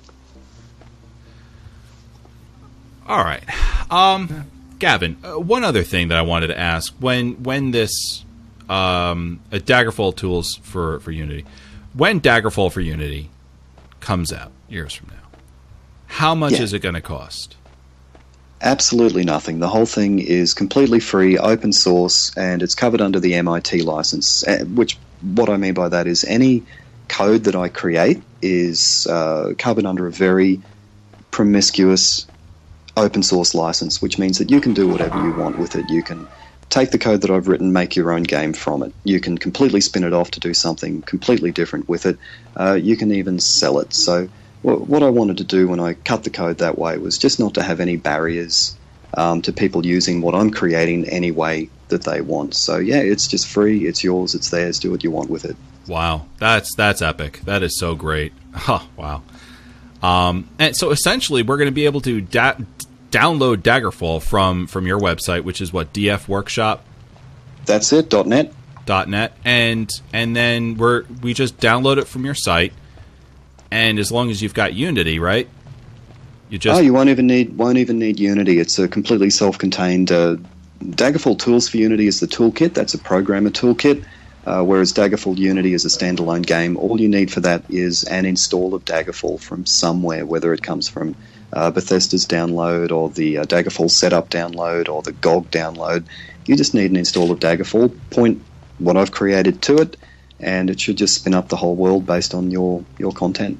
All right, um, Gavin. Uh, one other thing that I wanted to ask when when this um, a Daggerfall tools for for Unity, when Daggerfall for Unity comes out years from now, how much Yeah. is it going to cost? Absolutely nothing. The whole thing is completely free, open source, and it's covered under the MIT license. uh, Which, what I mean by that is any code that I create is uh, covered under a very promiscuous open source license, which means that you can do whatever you want with it. You can take the code that I've written, make your own game from it. You can completely spin it off to do something completely different with it. Uh, you can even sell it. So, wh- what I wanted to do when I cut the code that way was just not to have any barriers um, to people using what I'm creating any way that they want. So, yeah, it's just free. It's yours. It's theirs. Do what you want with it. Wow, that's that's epic. That is so great. (laughs) Oh, wow. Um, and so essentially, we're going to be able to da- download Daggerfall from from your website, which is what DF Workshop. That's it. .net. and and then we're we just download it from your site. And as long as you've got Unity, right? You just oh, you won't even need won't even need Unity. It's a completely self-contained. Uh, Daggerfall Tools for Unity is the toolkit. That's a programmer toolkit. Uh, whereas Daggerfall Unity is a standalone game. All you need for that is an install of Daggerfall from somewhere, whether it comes from uh, Bethesda's download or the uh, Daggerfall setup download or the GOG download. You just need an install of Daggerfall. Point what I've created to it, and it should just spin up the whole world based on your your content.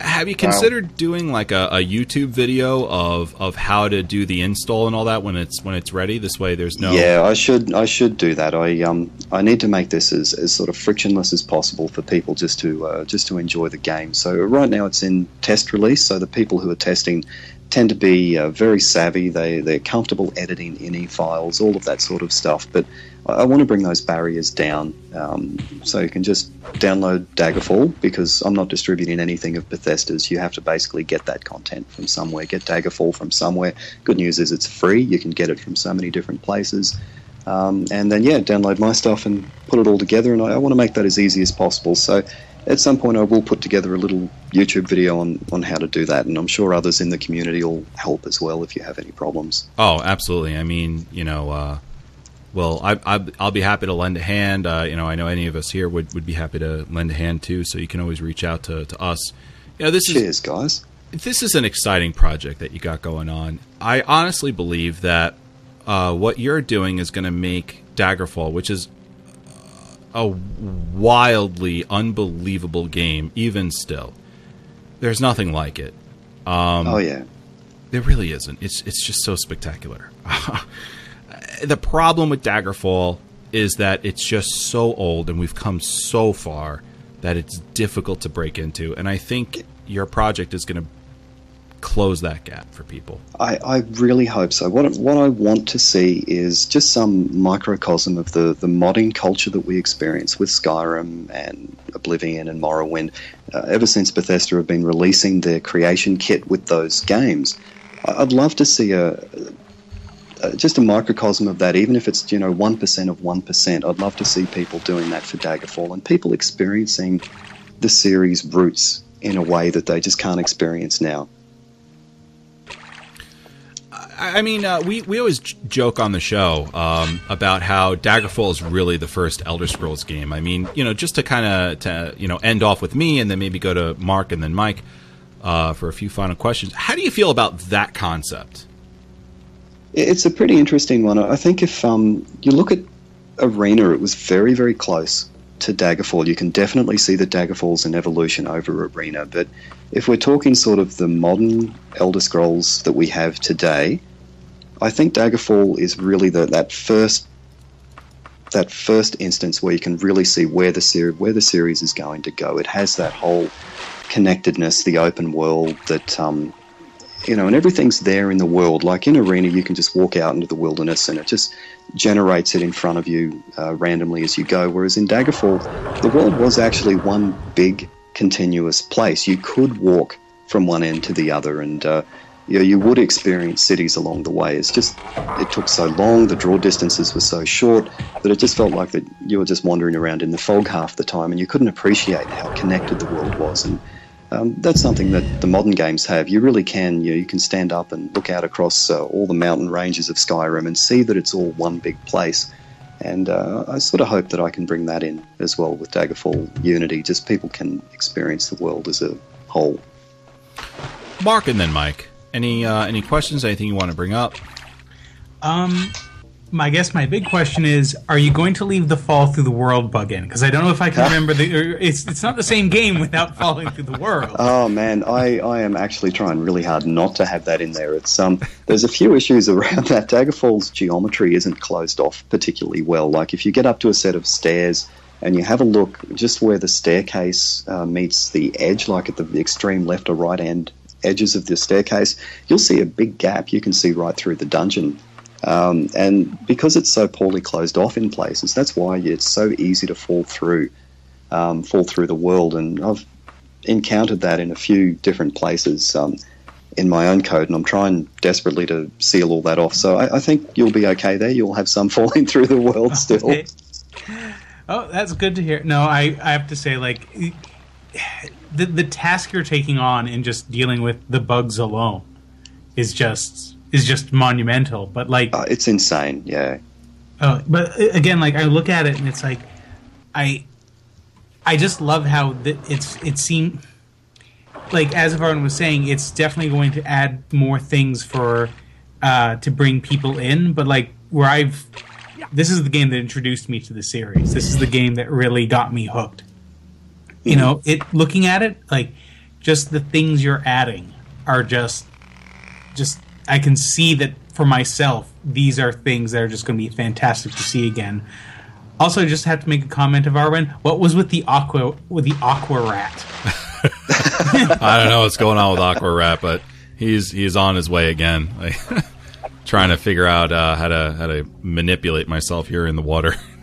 Have you considered doing like a, a YouTube video of of how to do the install and all that when it's when it's ready? This way, there's no Yeah, I should I should do that. I um I need to make this as, as sort of frictionless as possible for people just to uh, just to enjoy the game. So right now it's in test release, so the people who are testing tend to be uh, very savvy. They they're comfortable editing any files, all of that sort of stuff. But I, I want to bring those barriers down, um, so you can just download Daggerfall because I'm not distributing anything of Bethesda's. You have to basically get that content from somewhere. Get Daggerfall from somewhere. Good news is it's free. You can get it from so many different places. Um, and then yeah, download my stuff and put it all together. And I, I want to make that as easy as possible. So at some point I will put together a little YouTube video on, on how to do that, and I'm sure others in the community will help as well if you have any problems. Oh, absolutely. I mean, you know, uh, well, I, will be happy to lend a hand. Uh, you know, I know any of us here would, would be happy to lend a hand too, so you can always reach out to, to us. You know, this Cheers, is, guys. This is an exciting project that you got going on. I honestly believe that uh, what you're doing is going to make Daggerfall, which is a wildly unbelievable game, even still. There's nothing like it. Um, oh yeah, there really isn't. It's it's just so spectacular. (laughs) the problem with Daggerfall is that it's just so old, and we've come so far that it's difficult to break into. And I think your project is going to close that gap for people? I, I really hope so. What, what I want to see is just some microcosm of the, the modding culture that we experience with Skyrim and Oblivion and Morrowind. Uh, ever since Bethesda have been releasing their creation kit with those games, I'd love to see a, a just a microcosm of that, even if it's you know one percent of one percent. I'd love to see people doing that for Daggerfall and people experiencing the series' roots in a way that they just can't experience now. I mean, uh, we we always joke on the show um, about how Daggerfall is really the first Elder Scrolls game. I mean, you know, just to kind of to you know end off with me, and then maybe go to Mark and then Mike uh, for a few final questions. How do you feel about that concept? It's a pretty interesting one. I think if um, you look at Arena, it was very very close to Daggerfall. You can definitely see that Daggerfall's an evolution over Arena, but if we're talking sort of the modern Elder Scrolls that we have today, I think Daggerfall is really the, that first that first instance where you can really see where the series where the series is going to go. It has that whole connectedness, the open world that um, you know, and everything's there in the world. Like in Arena, you can just walk out into the wilderness and it just generates it in front of you uh, randomly as you go. Whereas in Daggerfall, the world was actually one big continuous place. You could walk from one end to the other, and uh, you, know, you would experience cities along the way. It's just it took so long, the draw distances were so short that it just felt like that you were just wandering around in the fog half the time, and you couldn't appreciate how connected the world was. And um, that's something that the modern games have. You really can. You, know, you can stand up and look out across uh, all the mountain ranges of Skyrim and see that it's all one big place. And uh, I sort of hope that I can bring that in as well with Daggerfall Unity. Just people can experience the world as a whole. Mark and then Mike. Any uh, any questions? Anything you want to bring up? Um, I guess my big question is: Are you going to leave the fall through the world bug in? Because I don't know if I can (laughs) remember the. It's it's not the same game without falling through the world. Oh man, I, I am actually trying really hard not to have that in there. It's um, there's a few issues around that. Daggerfall's geometry isn't closed off particularly well. Like if you get up to a set of stairs and you have a look just where the staircase uh, meets the edge, like at the extreme left or right hand edges of the staircase, you'll see a big gap. You can see right through the dungeon um, and because it's so poorly closed off in places, that's why it's so easy to fall through, um, fall through the world. And I've encountered that in a few different places um, in my own code, and I'm trying desperately to seal all that off. So I, I think you'll be okay there. You'll have some (laughs) falling through the world still. Oh, that's good to hear. No, I, I have to say, like, the the task you're taking on in just dealing with the bugs alone is just is just monumental. But like, uh, it's insane. Yeah. Oh, but uh, again, like I look at it and it's like, I, I just love how the, it's it seemed like as everyone was saying, it's definitely going to add more things for uh, to bring people in. But like where I've, this is the game that introduced me to the series. This is the game that really got me hooked. You mm-hmm. know, it looking at it like just the things you're adding are just just I can see that for myself. These are things that are just going to be fantastic to see again. Also, I just have to make a comment of Arwen. What was with the aqua with the aqua rat? (laughs) I don't know what's going on with aqua rat, but he's he's on his way again. Like, (laughs) trying to figure out uh, how to how to manipulate myself here in the water. (laughs)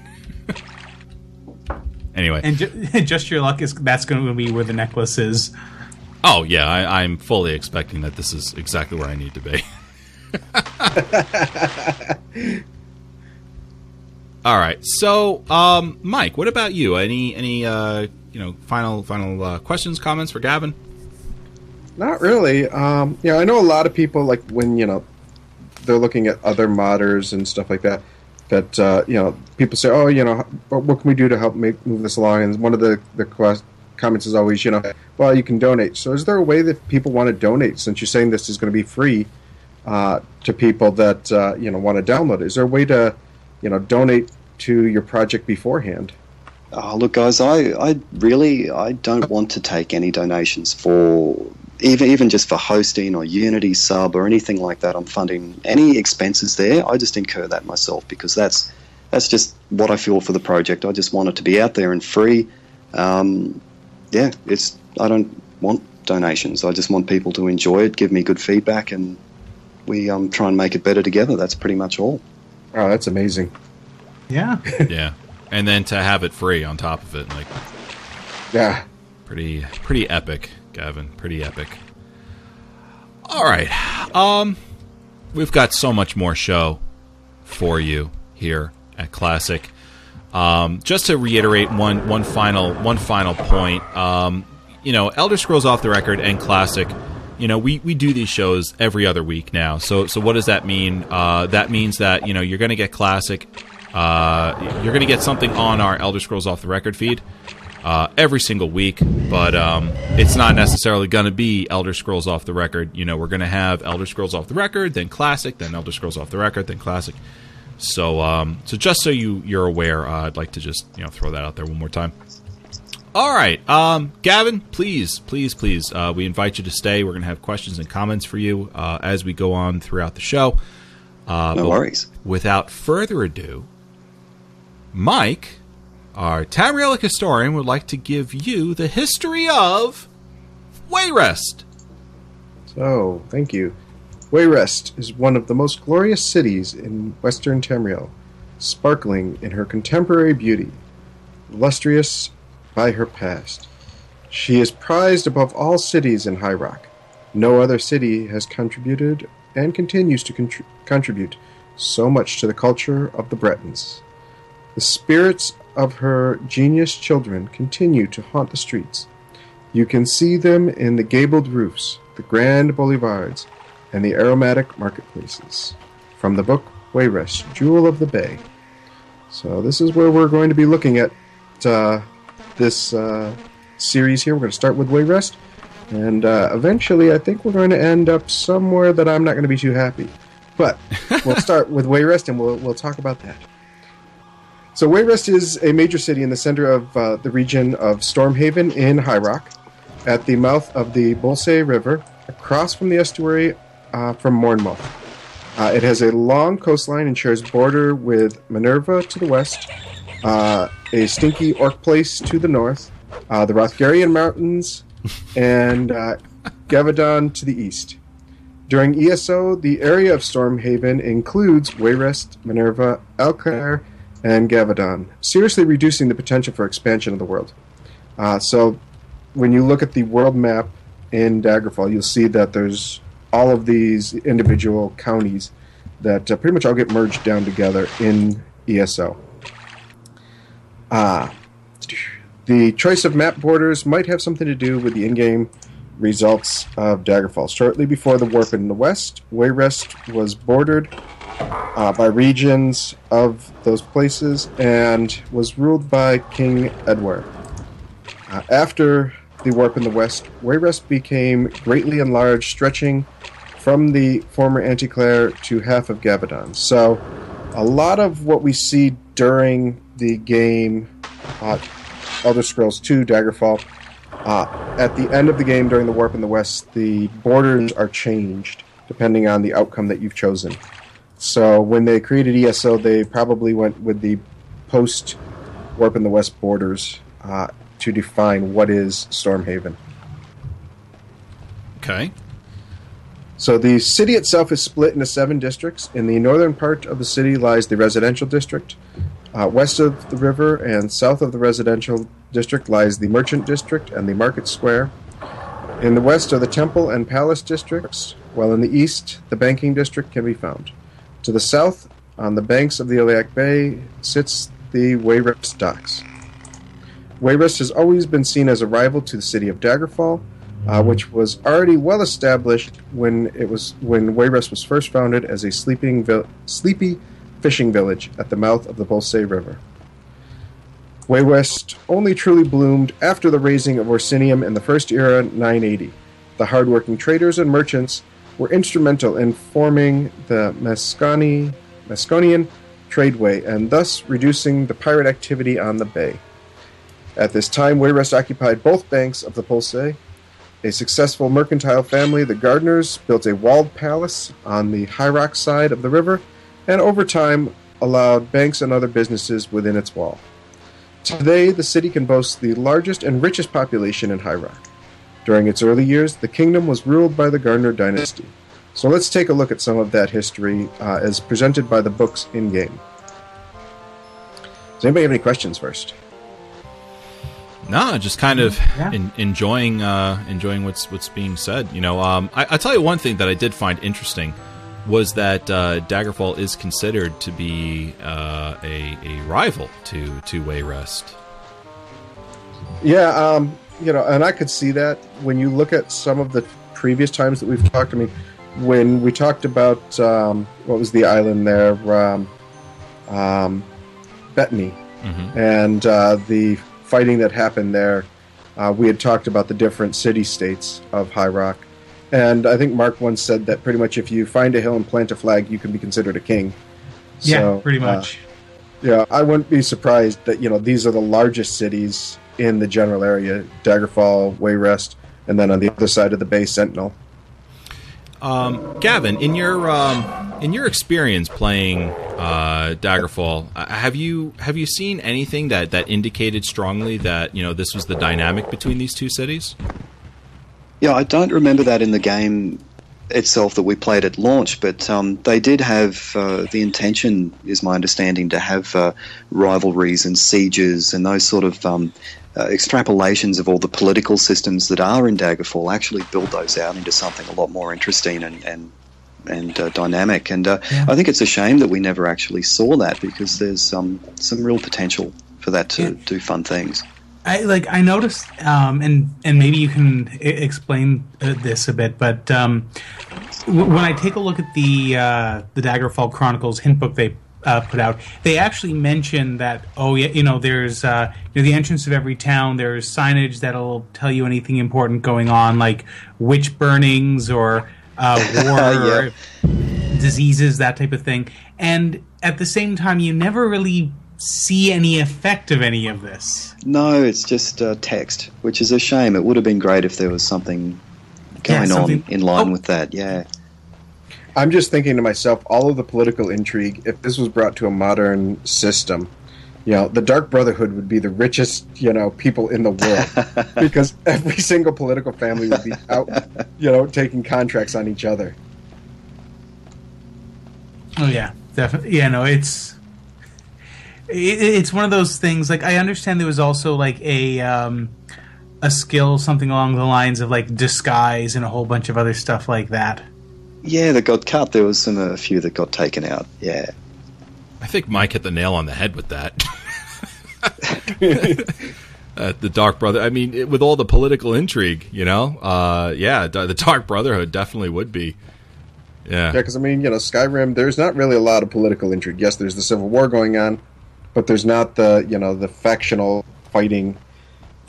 anyway, And ju- (laughs) just your luck is that's going to be where the necklace is. oh yeah, I, I'm fully expecting that this is exactly where I need to be. (laughs) All right, so um, Mike, what about you? Any any uh, you know final final uh, questions, comments for Gavin? Not really. Um, you know, I know a lot of people like when you know they're looking at other modders and stuff like that. That uh, you know, people say, "Oh, you know, what, can we do to help make move this along?" And one of the the quest- comments is always, you know, "Well, you can donate." So, is there a way that people want to donate? Since you're saying this is going to be free uh, to people that uh, you know want to download is there a way to you know donate to your project beforehand? Oh, look, guys, I, I really I don't want to take any donations for even even just for hosting or Unity sub or anything like that. I'm funding any expenses there. I just incur that myself because that's that's just what I feel for the project. I just want it to be out there and free. Um, yeah, it's I don't want donations. I just want people to enjoy it, give me good feedback, and we um, try and make it better together. That's pretty much all. Oh, that's amazing. Yeah. (laughs) yeah, and then to have it free on top of it, like Yeah. pretty pretty epic, Gavin. Pretty epic. All right, um, we've got so much more show for you here at Classic. Um, just to reiterate one one final one final point, um, you know, Elder Scrolls Off the Record and Classic. You know, we, we do these shows every other week now. So so what does that mean? Uh, that means that you know you're going to get Classic. Uh, you're going to get something on our Elder Scrolls Off the Record feed uh, every single week, but um, it's not necessarily going to be Elder Scrolls Off the Record. You know, we're going to have Elder Scrolls Off the Record, then Classic, then Elder Scrolls Off the Record, then Classic. So, um, so just so you you're aware, uh, I'd like to just you know throw that out there one more time. All right, um, Gavin, please, please, please, uh, we invite you to stay. We're going to have questions and comments for you uh, as we go on throughout the show. Uh, No worries. Without further ado, Mike, our Tamrielic historian, would like to give you the history of Wayrest. So, thank you. Wayrest is one of the most glorious cities in western Tamriel, sparkling in her contemporary beauty, illustrious by her past. She is prized above all cities in High Rock. No other city has contributed and continues to contr- contribute so much to the culture of the Bretons. The spirits of her genius children continue to haunt the streets. You can see them in the gabled roofs, the grand boulevards, and the aromatic marketplaces. From the book Wayrest, Jewel of the Bay. So this is where we're going to be looking at uh, this uh, series here. We're going to start with Wayrest, and uh, eventually I think we're going to end up somewhere that I'm not going to be too happy. But we'll (laughs) start with Wayrest, and we'll, we'll talk about that. So Wayrest is a major city in the center of uh, the region of Stormhaven in High Rock, at the mouth of the Bjoulsae River, across from the estuary uh, from Mornmouth. Uh, it has a long coastline and shares border with Menevia to the west, uh, a stinky Orc Place to the north, uh, the Wrothgarian Mountains, (laughs) and uh, Gavaudon to the east. During ESO, the area of Stormhaven includes Wayrest, Menevia, Alcaire, and Gavaudon, seriously reducing the potential for expansion of the world. Uh, so, when you look at the world map in Daggerfall, you'll see that there's all of these individual counties that uh, pretty much all get merged down together in ESO. Ah, the choice of map borders might have something to do with the in-game results of Daggerfall. Shortly before the warp in the west, Wayrest was bordered uh, by regions of those places and was ruled by King Edward. Uh, after the warp in the west, Wayrest became greatly enlarged, stretching from the former Anticlere to half of Gavaudon. So, a lot of what we see during the game, uh, Elder Scrolls 2 Daggerfall, uh, at the end of the game during the warp in the west, the borders are changed depending on the outcome that you've chosen. So when they created ESO, they probably went with the post warp in the west borders uh, to define what is Stormhaven. Okay. So the city itself is split into seven districts. In the northern part of the city lies the residential district. Uh, west of the river and south of the residential district lies the merchant district and the market square. In the west are the temple and palace districts, while in the east the banking district can be found. To the south, on the banks of the Iliac Bay, sits the Wayrest docks. Wayrest has always been seen as a rival to the city of Daggerfall, uh, which was already well established when it was when Wayrest was first founded as a sleeping vil- sleepy fishing village at the mouth of the Bjoulsae River. Wayrest only truly bloomed after the raising of Orsinium in the First Era 980. The hardworking traders and merchants were instrumental in forming the Masconi, Masconian tradeway and thus reducing the pirate activity on the bay. At this time, Wayrest occupied both banks of the Bjoulsae. A successful mercantile family, the Gardners, built a walled palace on the High Rock side of the river, and over time allowed banks and other businesses within its wall. Today, the city can boast the largest and richest population in High Rock. During its early years, the kingdom was ruled by the Gardner dynasty. So let's take a look at some of that history uh, as presented by the books in game. Does anybody have any questions first? No, just kind of Yeah. en- enjoying uh, enjoying what's what's being said. You know, um, I, I tell you one thing that I did find interesting was that uh, Daggerfall is considered to be uh, a, a rival to to Wayrest. Yeah, um, you know, and I could see that when you look at some of the previous times that we've talked. I mean, when we talked about um, what was the island there, um, um, Betony, hmm and uh, the fighting that happened there, uh, we had talked about the different city states of High Rock. And I think Mark once said that pretty much if you find a hill and plant a flag, you can be considered a king. Yeah, So, pretty uh, much. yeah, I wouldn't be surprised that you know these are the largest cities in the general area: Daggerfall, Wayrest, and then on the other side of the Bay, Sentinel. Um, Gavin, in your um, in your experience playing uh, Daggerfall, uh, have you have you seen anything that, that indicated strongly that you know this was the dynamic between these two cities? Yeah, I don't remember that in the game itself that we played at launch, but um, they did have uh, the intention, is my understanding, to have uh, rivalries and sieges and those sort of um, uh, extrapolations of all the political systems that are in Daggerfall. Actually, build those out into something a lot more interesting and and and uh, dynamic. And uh, Yeah. I think it's a shame that we never actually saw that because there's um, some real potential for that to Yeah. do fun things. I like I noticed, um, and and maybe you can I- explain uh, this a bit, but um, w- when I take a look at the uh, the Daggerfall Chronicles hint book they uh, put out, they actually mention that oh yeah, you know, there's uh, near the entrance of every town, there's signage that'll tell you anything important going on, like witch burnings or uh, (laughs) war or diseases, that type of thing, and at the same time, you never really see any effect of any of this. No, it's just uh, text, which is a shame. It would have been great if there was something Yeah, going something- on in line Oh. with that. Yeah. I'm just thinking to myself, all of the political intrigue, if this was brought to a modern system, you know, the Dark Brotherhood would be the richest, you know, people in the world (laughs) because every single political family would be out, you know, taking contracts on each other. Oh yeah, definitely. Yeah, no, it's it, it's one of those things. Like I understand there was also like a um, a skill, something along the lines of like disguise and a whole bunch of other stuff like that. Yeah, that got cut. There was some a few that got taken out. Yeah. I think Mike hit the nail on the head with that. (laughs) uh, the Dark Brother. I mean, it, with all the political intrigue, you know, uh, yeah, the Dark Brotherhood definitely would be. Yeah, Yeah, because I mean, you know, Skyrim. There's not really a lot of political intrigue. Yes, there's the civil war going on, but there's not the you know the factional fighting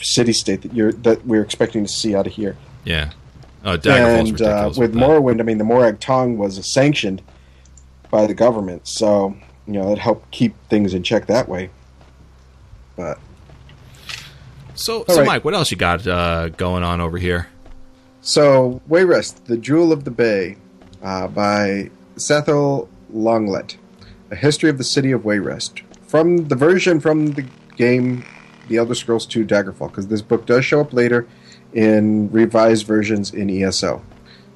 city state that you're that we're expecting to see out of here. yeah. Oh, Daggerfall's and uh, with that. Morrowind, I mean, the Morag Tong was sanctioned by the government, so you know it helped keep things in check that way. But So, so right. Mike, what else you got uh, going on over here? so Wayrest, the Jewel of the Bay, uh, by Sethel Longlet, a history of the city of Wayrest, from the version from the game, The Elder Scrolls II Daggerfall, because this book does show up later in revised versions in ESO.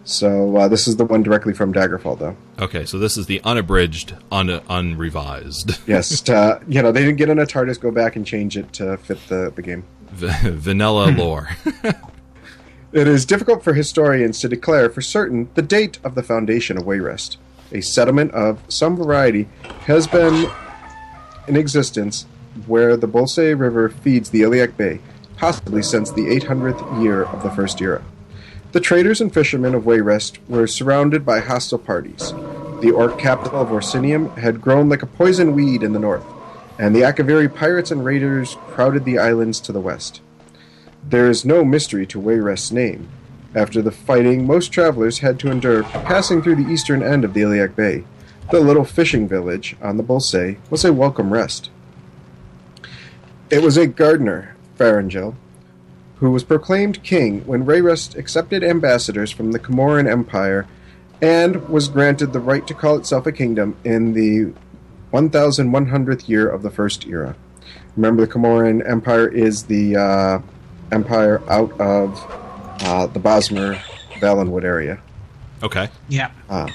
So uh, this is the one directly from Daggerfall, though. Okay, so this is the unabridged, un unrevised, (laughs) Yes, uh, you know they didn't get in a TARDIS, go back and change it to fit the, the game. v- vanilla (laughs) lore. (laughs) It is difficult for historians to declare for certain the date of the foundation of Wayrest. A settlement of some variety has been in existence where the Bjoulsae River feeds the Iliac Bay, possibly since the 800th year of the First Era. The traders and fishermen of Wayrest were surrounded by hostile parties. The orc capital of Orsinium had grown like a poison weed in the north, and the Akaviri pirates and raiders crowded the islands to the west. There is no mystery to Wayrest's name. After the fighting, most travelers had to endure passing through the eastern end of the Iliac Bay. The little fishing village on the Bjoulsae was a welcome rest. It was a Gardner, Farangel, who was proclaimed king when Wayrest accepted ambassadors from the Camoran Empire and was granted the right to call itself a kingdom in the 1100th year of the First Era. Remember, the Camoran Empire is the uh, empire out of uh, the Bosmer Valenwood area. Okay. Yeah. Ah.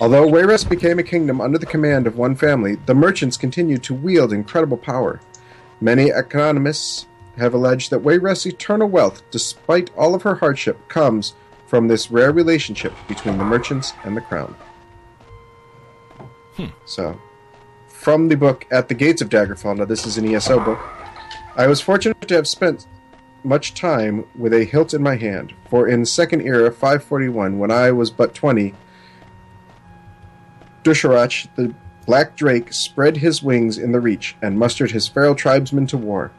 Although Wayrest became a kingdom under the command of one family, the merchants continued to wield incredible power. Many economists have alleged that Wayrest's eternal wealth, despite all of her hardship, comes from this rare relationship between the merchants and the crown. Hmm. So, from the book At the Gates of Daggerfall, now this is an ESO book, I was fortunate to have spent much time with a hilt in my hand, for in Second Era 541, when I was but 20, Durcorach, the black drake, spread his wings in the reach and mustered his feral tribesmen to war.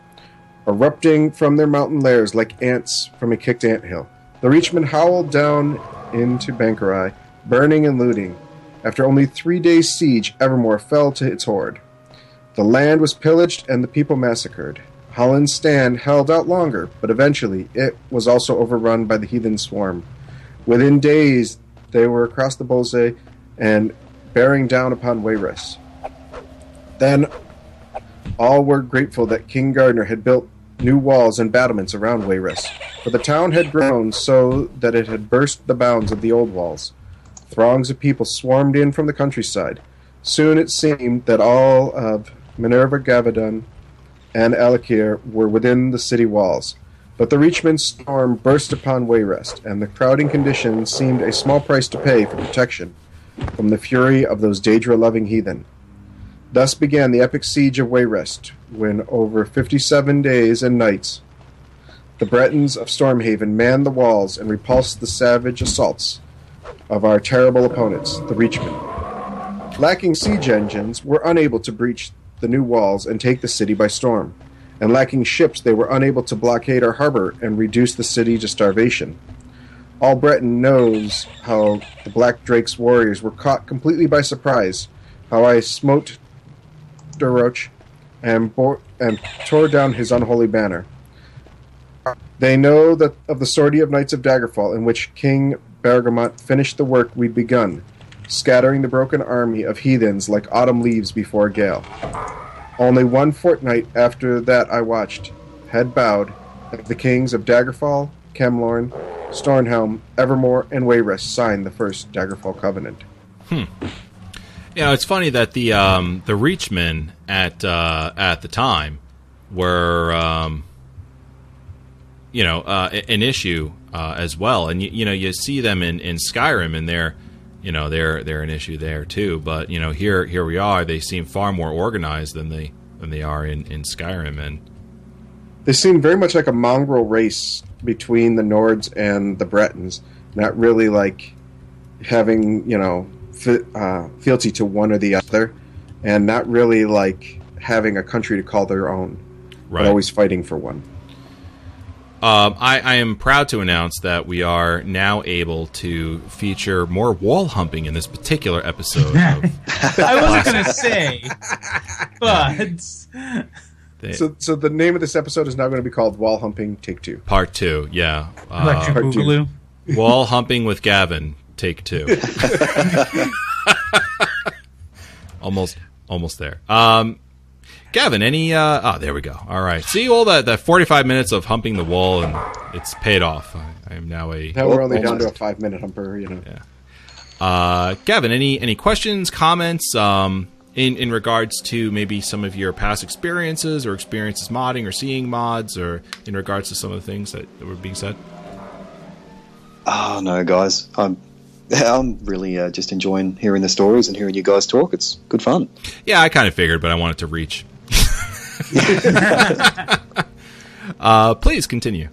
Erupting from their mountain lairs like ants from a kicked ant hill, the reachmen howled down into Bangkorai, burning and looting. After only three days' siege, Evermore fell to its horde. The land was pillaged and the people massacred. Hallin's stand held out longer, but eventually it was also overrun by the heathen swarm. Within days, they were across the Bjoulsae and bearing down upon Wayrest. Then all were grateful that King Gardner had built new walls and battlements around Wayrest, for the town had grown so that it had burst the bounds of the old walls. Throngs of people swarmed in from the countryside. Soon it seemed that all of Menevia Gavaudon and Alcaire were within the city walls. But the Reachman's storm burst upon Wayrest, and the crowding conditions seemed a small price to pay for protection from the fury of those Daedra loving heathen. Thus began the epic siege of Wayrest, when over fifty seven days and nights the Bretons of Stormhaven manned the walls and repulsed the savage assaults of our terrible opponents, the Reachmen. Lacking siege engines, were unable to breach the new walls and take the city by storm, and lacking ships, they were unable to blockade our harbor and reduce the city to starvation. All Breton knows how the Black Drake's warriors were caught completely by surprise, how I smote Durcorach and, bore, and tore down his unholy banner. They know that of the sortie of Knights of Daggerfall, in which King Bergamot finished the work we'd begun, scattering the broken army of heathens like autumn leaves before a gale. Only one fortnight after that I watched, head bowed, as the kings of Daggerfall, Camlorn, Shornhelm, Evermore, and Wayrest signed the first Daggerfall Covenant. Hmm. You know, it's funny that the um, the Reachmen at uh, at the time were um, you know uh, an issue uh, as well, and you, you know you see them in, in Skyrim, and they're you know they're they're an issue there too. But you know here here we are; they seem far more organized than they than they are in, in Skyrim, and They seem very much like a mongrel race between the Nords and the Bretons, not really like having, you know, fi- uh, fealty to one or the other, and not really like having a country to call their own, right. but always fighting for one. Um, I, I am proud to announce that we are now able to feature more wall humping in this particular episode (laughs) of I wasn't going to say, but the, So, so the name of this episode is now going to be called Wall Humping Take Two. part two. Yeah, uh, Part two. Wall humping with Gavin. Take two. (laughs) (laughs) almost, almost there. Um, Gavin, any? Uh, oh, there we go. All right. See all that that forty five minutes of humping the wall, and it's paid off. I, I am now a. Now we're only down to a five minute humper, you know. Yeah. Uh, Gavin, any any questions, comments, um, in in regards to maybe some of your past experiences or experiences modding or seeing mods, or in regards to some of the things that, that were being said? Oh no, guys, I'm (laughs) I'm really uh, just enjoying hearing the stories and hearing you guys talk. It's good fun. Yeah, I kind of figured, but I wanted to reach. (laughs) uh, please continue.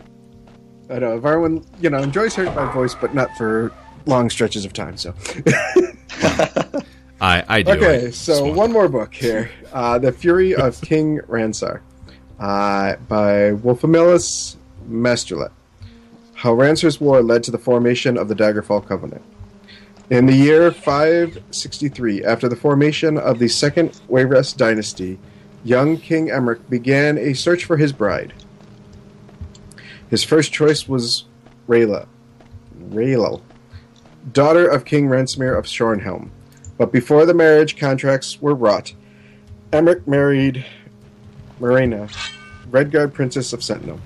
I know everyone, you know, enjoys hearing my voice, but not for long stretches of time. So, (laughs) I I do. okay, I so one more book here, uh, "The Fury of (laughs) King Ranser," uh, by Wolfamilus Masterlet. How Ranser's War led to the formation of the Daggerfall Covenant. In the year 563, after the formation of the Second Wayrest dynasty, young King Emeric began a search for his bride. His first choice was Rayla, Raelal, daughter of King Ransomir of Shornhelm. But before the marriage contracts were wrought, Emeric married Marina, Redguard Princess of Sentinel.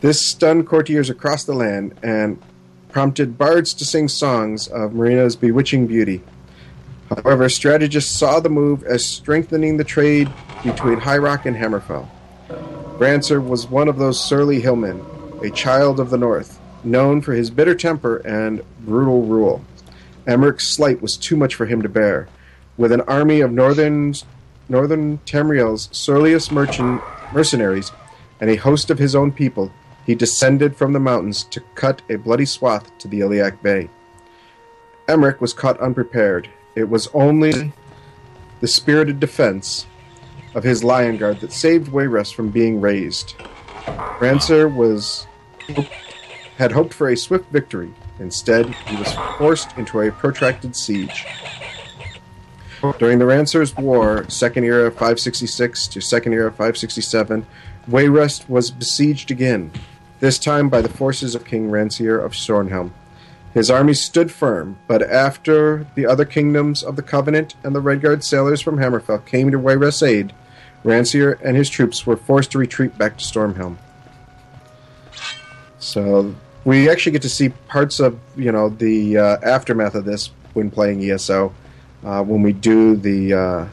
This stunned courtiers across the land and prompted bards to sing songs of Marina's bewitching beauty. However, strategists saw the move as strengthening the trade between High Rock and Hammerfell. Ranser was one of those surly hillmen, a child of the north, known for his bitter temper and brutal rule. Emeric's slight was too much for him to bear. With an army of northern northern Tamriel's surliest merchant mercenaries and a host of his own people, he descended from the mountains to cut a bloody swath to the Iliac Bay. Emeric was caught unprepared. It was only the spirited defense of his lion guard that saved Wayrest from being razed. Ranser was had hoped for a swift victory. Instead, he was forced into a protracted siege. During the Ranser's War, second era 566 to second era 567, Wayrest was besieged again, this time by the forces of King Ranser of Shornhelm. His army stood firm, but after the other kingdoms of the Covenant and the Redguard sailors from Hammerfell came to Wayrest's aid, Ranser and his troops were forced to retreat back to Shornhelm. So we actually get to see parts of you know the uh, aftermath of this when playing ESO uh, when we do the uh,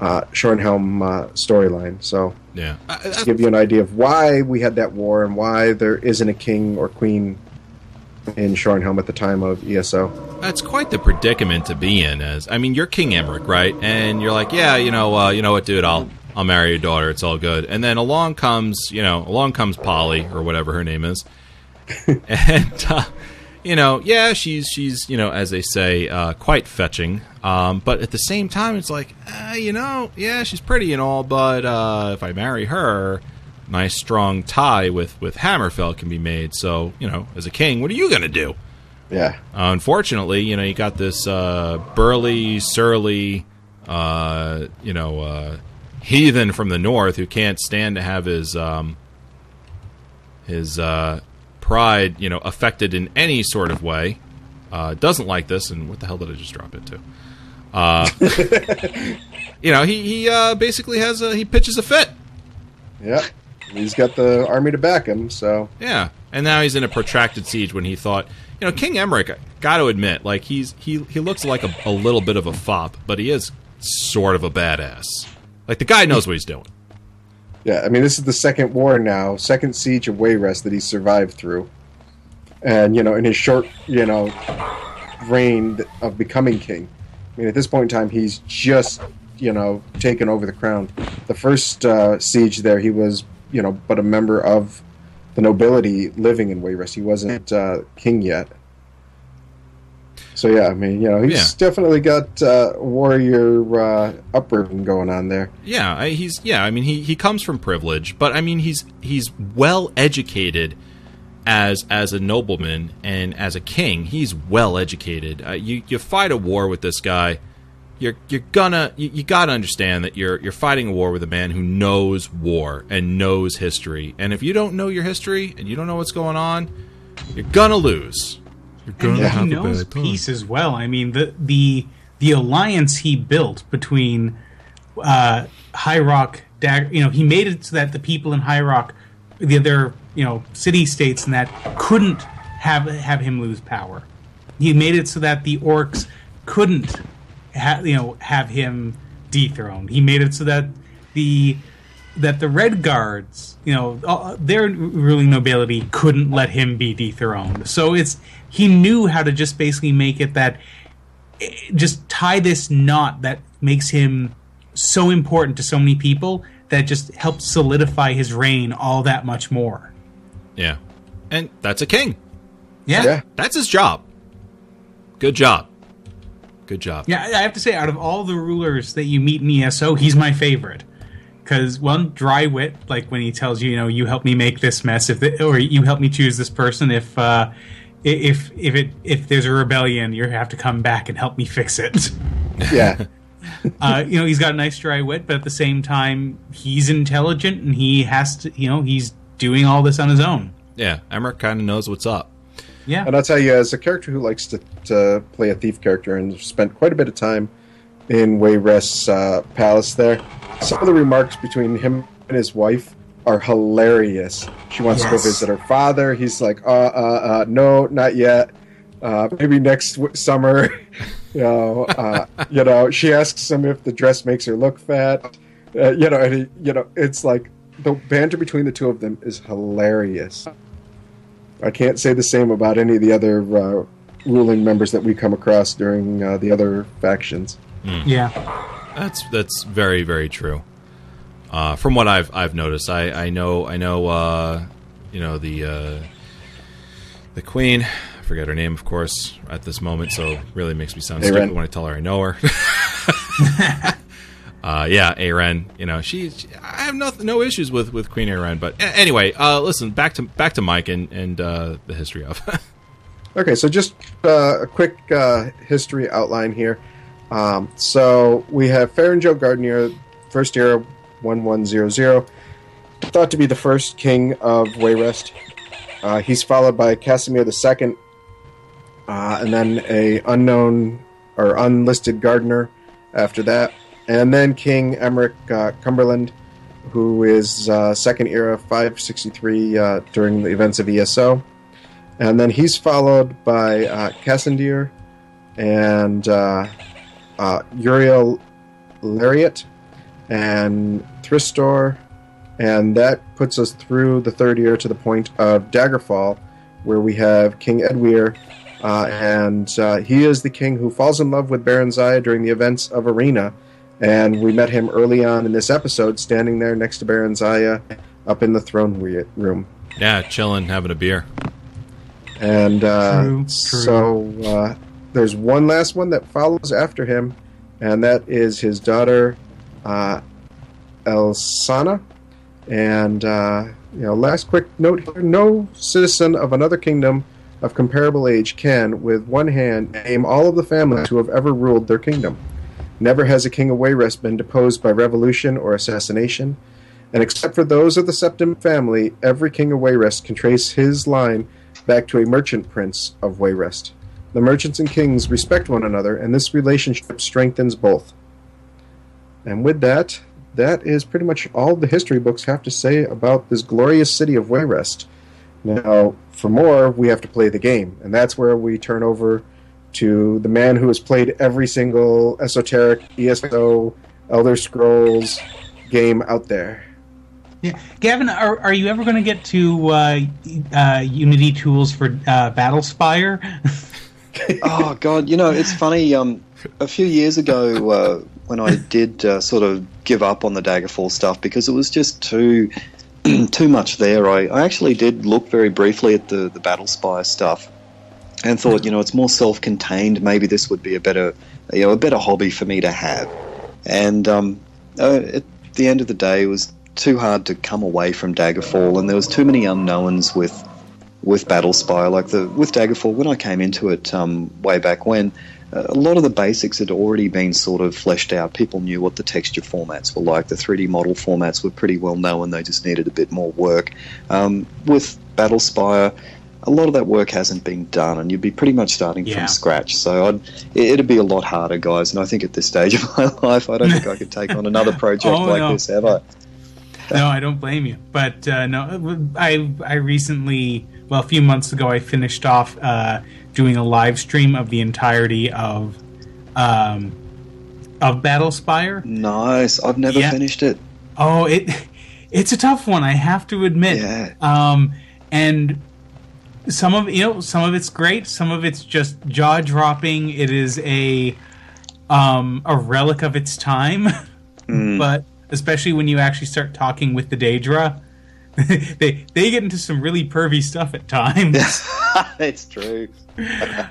uh, Shornhelm uh, storyline. So Yeah. I- I- to give you an idea of why we had that war and why there isn't a king or queen in Shornhelm at the time of ESO. That's quite the predicament to be in. As I mean, you're King Emeric, right? And you're like, yeah, you know, uh, you know what, dude? I'll I'll marry your daughter. It's all good. And then along comes, you know, along comes Polly or whatever her name is, (laughs) and uh, you know, yeah, she's she's you know, as they say, uh, quite fetching. Um, but at the same time, it's like, uh, you know, yeah, she's pretty and all, but uh, if I marry her. Nice strong tie with with Hammerfell can be made. So you know, as a king, what are you gonna do? Yeah, Uh, unfortunately, you know, you got this uh, burly, surly, uh, you know, uh, heathen from the north who can't stand to have his um, his uh, pride, you know, affected in any sort of way. Uh, doesn't like this, and what the hell did I just drop into? Uh, (laughs) you know, he he uh, basically has a he pitches a fit. yeah. He's got the army to back him, so Yeah, and now he's in a protracted siege when he thought, you know, King Emeric. Got to admit, like he's he he looks like a, a little bit of a fop, but he is sort of a badass. Like the guy knows what he's doing. yeah. I mean, this is the second war now, second siege of Wayrest that he survived through, and you know, in his short, you know, reign of becoming king. I mean, at this point in time, he's just you know taken over the crown. The first uh, siege there, he was you know but a member of the nobility living in Wayrest. He wasn't uh, king yet. So yeah, I mean, you know, he's Yeah. definitely got uh, warrior uh, upbringing going on there. Yeah, I, he's yeah. I mean, he he comes from privilege, but I mean, he's he's well educated as as a nobleman and as a king. He's well educated. Uh, you you fight a war with this guy. You're you're gonna you, you got to understand that you're you're fighting a war with a man who knows war and knows history. And if you don't know your history and you don't know what's going on, you're gonna lose. And he knows peace as well. I mean, the the the alliance he built between uh, High Rock, dag- you know, he made it so that the people in High Rock, the other, you know, city states and that couldn't have have him lose power. He made it so that the orcs couldn't, ha- you know, have him dethroned. He made it so that the that the Red Guards, you know, uh, their ruling nobility couldn't let him be dethroned. So it's he knew how to just basically make it that eh, just tie this knot that makes him so important to so many people that just helps solidify his reign all that much more. Yeah. And that's a king. Yeah. Yeah. That's his job. Good job. Good job. Yeah, I have to say, out of all the rulers that you meet in ESO, he's my favorite. Because one, dry wit, like when he tells you, you know, you help me make this mess, if the, or you help me choose this person, if uh, if if it if there's a rebellion, you have to come back and help me fix it. (laughs) Yeah. (laughs) uh, you know, he's got a nice dry wit, but at the same time, he's intelligent and he has to, you know, he's doing all this on his own. Yeah. Emeric kind of knows what's up. Yeah, And I'll tell you, as a character who likes to, to play a thief character and spent quite a bit of time in Wayrest's uh, palace there, some of the remarks between him and his wife are hilarious. She wants to go visit her father. He's like, uh, uh, uh, no, not yet. Uh, maybe next w- summer. (laughs) you know, uh, you know. She asks him if the dress makes her look fat. Uh, you know, and he, you know, it's like the banter between the two of them is hilarious. I can't say the same about any of the other uh, ruling members that we come across during uh, the other factions. yeah, That's that's very very true. Uh, from what I've I've noticed, I I know I know uh, you know the uh, the queen. I forget her name, of course, at this moment. So really makes me sound stupid when I tell her I know her. (laughs) uh, yeah, Ayrenn. You know, she, she- I have no no issues with with Queen Ayrenn. But anyway, uh, listen back to back to Mike and and uh, the history of. (laughs) Okay, so just uh, a quick uh, history outline here. Um, so we have Farinjo Gardenier, first era 1100, thought to be the first king of Wayrest. Uh, he's followed by Casimir II, uh, and then a unknown or unlisted Gardner after that, and then King Emeric uh, Cumberland, who is uh, second era 563 uh, during the events of ESO. And then he's followed by uh, Cassendir and uh, Uriel Lariat and Thristor. And that puts us through the third year to the point of Daggerfall, where we have King Eadwyre. Uh, and uh, he is the king who falls in love with Barenziah during the events of Arena. And we met him early on in this episode, standing there next to Barenziah up in the throne we- room. yeah, chilling, having a beer. And uh, True, true. so uh, there's one last one that follows after him, and that is his daughter, uh, Elysana. And uh, you know, last quick note here: no citizen of another kingdom of comparable age can, with one hand, name all of the families who have ever ruled their kingdom. Never has a king of Wayrest been deposed by revolution or assassination. And except for those of the Septim family, every king of Wayrest can trace his line back to a merchant prince of Wayrest. The merchants and kings respect one another, and this relationship strengthens both. And with that, that is pretty much all the history books have to say about this glorious city of Wayrest. Now, for more, we have to play the game, and that's where we turn over to the man who has played every single esoteric ESO Elder Scrolls game out there. yeah. Gavin, are, are you ever going to get to uh, uh, Unity tools for uh, Battlespire? (laughs) oh god, you know it's funny. Um, a few years ago, uh, when I did uh, sort of give up on the Daggerfall stuff because it was just too (clears throat) too much there, I, I actually did look very briefly at the the Battle stuff and thought, you know, it's more self-contained. Maybe this would be a better, you know, a better hobby for me to have. And um, uh, at the end of the day, it was too hard to come away from Daggerfall, and there was too many unknowns with with Battlespire. Like the with Daggerfall, when I came into it um, way back when, a lot of the basics had already been sort of fleshed out. People knew what the texture formats were like. The 3D model formats were pretty well known. They just needed a bit more work. Um, with Battlespire, a lot of that work hasn't been done, and you'd be pretty much starting Yeah. from scratch. So I'd, it, it'd be a lot harder, guys. And I think at this stage of (laughs) my life, I don't think I could take on another (laughs) project Oh, like no. this ever. no, I don't blame you. But uh, no, I I recently, well, a few months ago, I finished off uh, doing a live stream of the entirety of um, of Battlespire. Nice. I've never Yeah. finished it. Oh, it it's a tough one, I have to admit. Yeah. Um, and some of you know some of it's great, some of it's just jaw dropping. It is a um, a relic of its time, (laughs) Hmm. but especially when you actually start talking with the Daedra, (laughs) they they get into some really pervy stuff at times. (laughs) (laughs) it's true.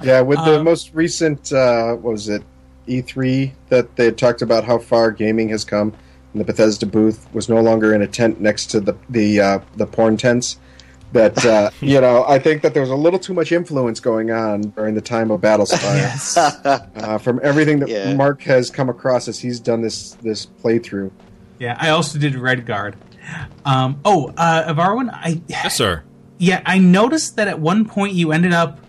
Yeah, with the Um, most recent, uh, what was it, E3, that they had talked about how far gaming has come, and the Bethesda booth was no longer in a tent next to the the uh, the porn tents. That uh, you know, I think that there was a little too much influence going on during the time of Battlespire. Yes. uh, from everything that Yeah. Mark has come across as he's done this this playthrough. yeah, I also did Redguard. Um, oh, uh, Avarwin, I Yes, sir. Yeah, I noticed that at one point you ended up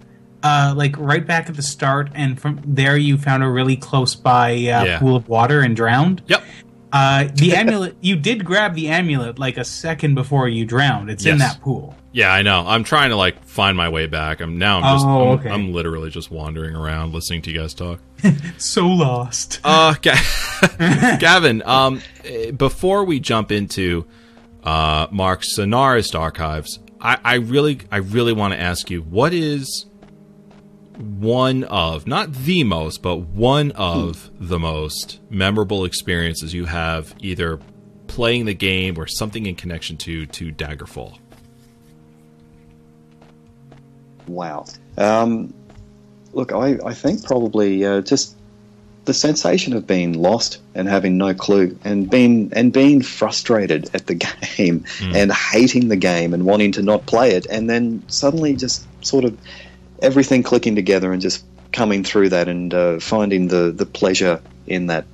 uh, like right back at the start, and from there you found a really close by uh, Yeah. pool of water and drowned. Yep. Uh, the amulet, (laughs) you did grab the amulet like a second before you drowned. It's in that pool. Yeah, I know. I'm trying to like find my way back. I'm now. I'm just. Oh, I'm, okay. I'm literally just wandering around, listening to you guys talk. (laughs) So lost. Uh, Ga- (laughs) Gavin. Um, eh, before we jump into uh, Mark's Sonarist archives, I, I really, I really want to ask you, what is one of, not the most, but one of the most memorable experiences you have either playing the game or something in connection to to Daggerfall? Wow. Um, look, I, I think probably uh, just the sensation of being lost and having no clue and being and being frustrated at the (laughs) game and hating the game and wanting to not play it and then suddenly just sort of everything clicking together and just coming through that and uh, finding the, the pleasure in that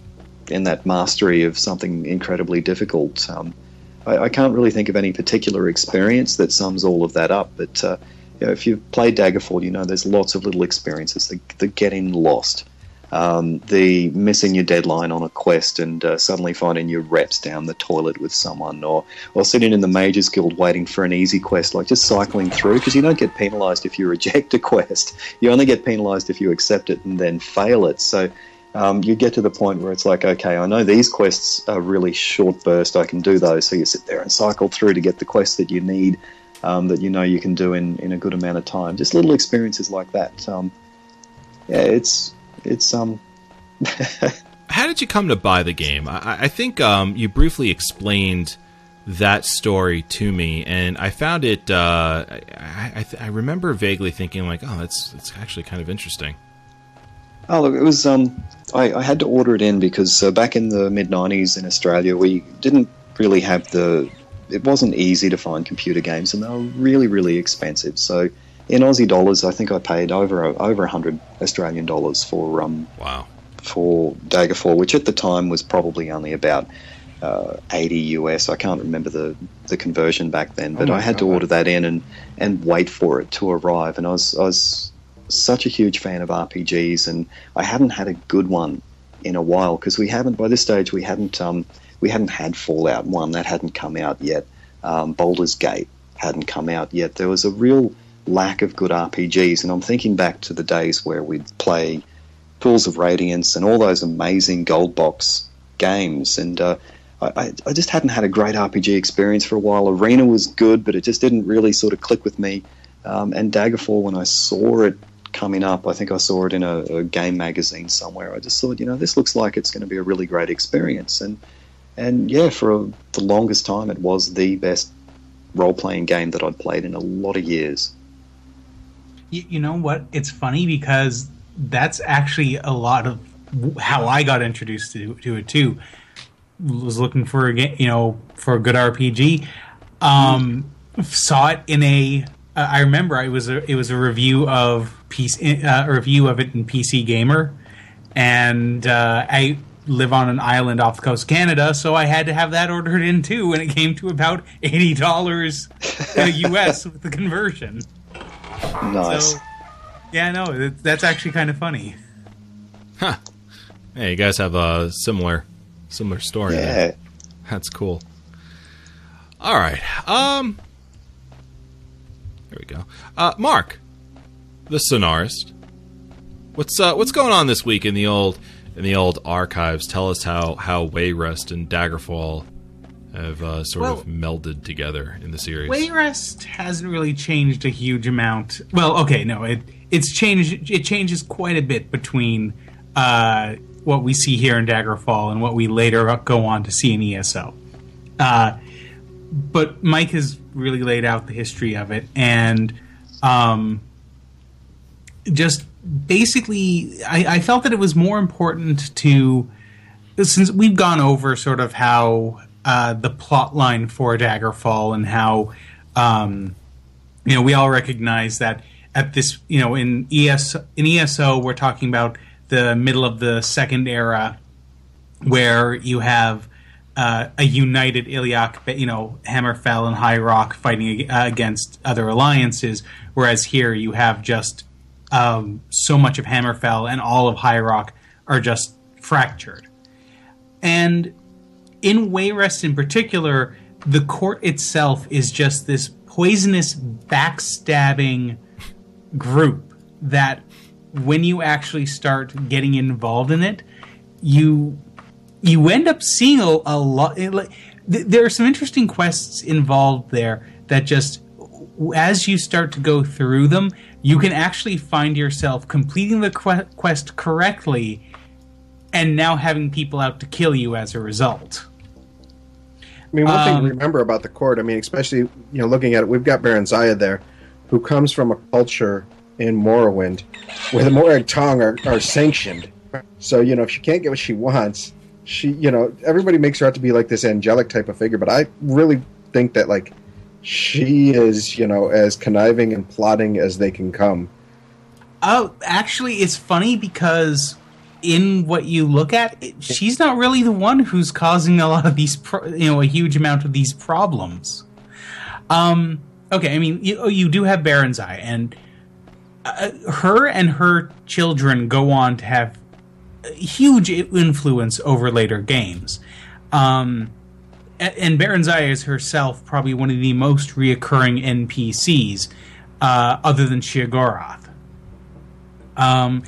in that mastery of something incredibly difficult. Um, I, I can't really think of any particular experience that sums all of that up, but uh, you know, if you've played Daggerfall, you know there's lots of little experiences. The, the getting lost, um, the missing your deadline on a quest and uh, suddenly finding your reps down the toilet with someone, or or sitting in the Mages Guild waiting for an easy quest, like just cycling through, because you don't get penalised if you reject a (laughs) quest. You only get penalised if you accept it and then fail it. So. Um, you get to the point where it's like, okay, I know these quests are really short burst. I can do those. So you sit there and cycle through to get the quest that you need, um, that you know you can do in, in a good amount of time. Just little experiences like that. Um, yeah, it's it's um. (laughs) How did you come to buy the game? I, I think um, you briefly explained that story to me, and I found it. Uh, I, I, th- I remember vaguely thinking, like, "Oh, that's that's actually kind of interesting." Oh look, it was um. I, I had to order it in because uh, back in the mid '90s in Australia, we didn't really have the. It wasn't easy to find computer games, and they were really, really expensive. So, in Aussie dollars, I think I paid over over hundred Australian dollars for um Wow. for Daggerfall, which at the time was probably only about uh, 80 US. I can't remember the, the conversion back then, but Oh I had to order that in and, and wait for it to arrive. And I was, I was such a huge fan of RPGs, and I hadn't had a good one in a while because we haven't, by this stage, we hadn't, um, we hadn't had Fallout 1, that hadn't come out yet. Um, Baldur's Gate hadn't come out yet. There was a real lack of good RPGs, and I'm thinking back to the days where we'd play Pools of Radiance and all those amazing gold box games. And uh, I, I- just hadn't had a great RPG experience for a while. Arena was good, but it just didn't really sort of click with me. Um, and Daggerfall, when I saw it coming up, I think I saw it in a, a game magazine somewhere. I just thought, you know, this looks like it's going to be a really great experience. And and yeah, for a, the longest time, it was the best role playing game that I'd played in a lot of years. You, you know what? It's funny because that's actually a lot of how I got introduced to, to it too. Was looking for a ga- you know for a good RPG. Um, saw it in a. Uh, I remember it was a it was a review of PC uh, a review of it in PC Gamer, and uh, I live on an island off the coast of Canada, so I had to have that ordered in too, and it came to about eighty dollars (laughs) US with the conversion. Nice. So, yeah, no, it- that's actually kind of funny. Huh. Hey, you guys have a similar similar story. there. yeah. That's cool. All right. Um. There we go. Uh, Mark, the sonarist. What's uh, what's going on this week in the old in the old archives? Tell us how how Wayrest and Daggerfall have uh, sort of melded together in the series. Wayrest hasn't really changed a huge amount. Well, okay, no, it it's changed. It changes quite a bit between uh, what we see here in Daggerfall and what we later go on to see in ESO. Uh, but Mike has really laid out the history of it, and um, just basically, I, I felt that it was more important to since we've gone over sort of how uh, the plot line for Daggerfall and how um, you know we all recognize that at this you know in ES in ESO we're talking about the middle of the second era where you have uh, a united Iliac, you know, Hammerfell and High Rock fighting uh, against other alliances, whereas here you have just um, so much of Hammerfell and all of High Rock are just fractured. And in Wayrest in particular, the court itself is just this poisonous, backstabbing group that when you actually start getting involved in it, you you end up seeing a, a lot. like, th- there are some interesting quests involved there that just as you start to go through them, you can actually find yourself completing the que- quest correctly and now having people out to kill you as a result. I mean, one thing Um, to remember about the court, I mean, especially you know, looking at it, we've got Barenziah there, who comes from a culture in Morrowind where the Morag Tong are, are sanctioned. So you know, if she can't get what she wants, she you know, everybody makes her out to be like this angelic type of figure. But I really think that like she is you know as conniving and plotting as they can come. Oh, actually, it's funny because in what you look at, it, she's not really the one who's causing a lot of these, pro- you know, a huge amount of these problems. Um, okay, I mean, you, oh, you do have Barenziah, and uh, her and her children go on to have huge influence over later games. Um, and Barenziah is herself probably one of the most reoccurring NPCs, uh, other than Sheogorath. Um,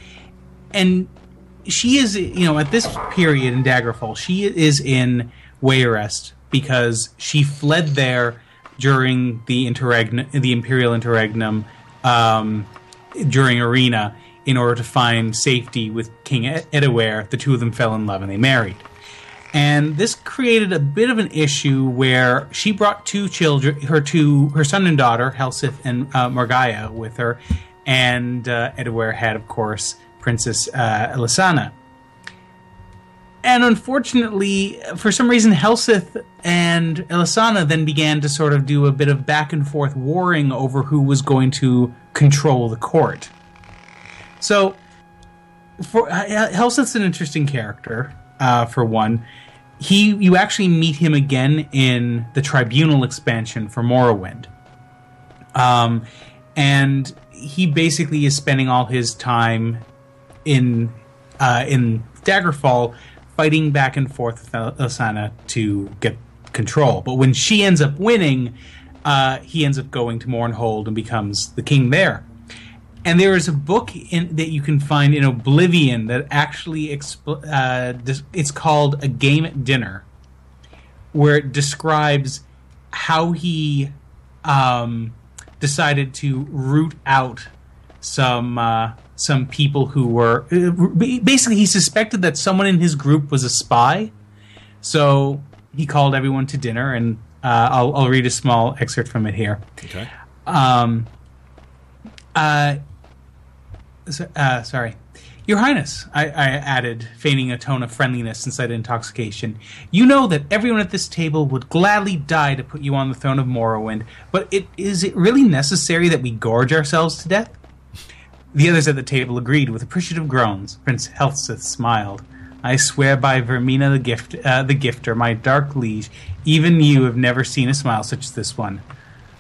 and she is, you know, at this period in Daggerfall, she is in Wayrest because she fled there during the interregnum, the Imperial Interregnum, um, during Arena, in order to find safety with King Ed- Eadwyre. The two of them fell in love and they married. And this created a bit of an issue where she brought two children, her two, her son and daughter, Helseth and uh, with her, and uh, had, of course, Princess uh, Elysana. And unfortunately, for some reason, Helseth and Elisana then began to sort of do a bit of back and forth warring over who was going to control the court. So, for uh, Helseth's an interesting character. Uh, for one, he you actually meet him again in the Tribunal expansion for Morrowind. Um, and he basically is spending all his time in uh, in Daggerfall fighting back and forth with Asana to get control. But when she ends up winning, uh, he ends up going to Mournhold and becomes the king there. And there is a book in, that you can find in Oblivion that actually expl- uh, it's called A Game at Dinner, where it describes how he um, decided to root out some uh, some people who were uh, basically he suspected that someone in his group was a spy, so he called everyone to dinner, and uh, I'll, I'll read a small excerpt from it here. Okay. Um, uh, so- uh, sorry. Your Highness, I, I added, feigning a tone of friendliness inside intoxication, you know that everyone at this table would gladly die to put you on the throne of Morrowind, but it, is it really necessary that we gorge ourselves to death? The others at the table agreed with appreciative groans. Prince Helseth smiled. I swear by Vaermina the gift, uh, the gifter, my dark liege, even you have never seen a smile such as this one.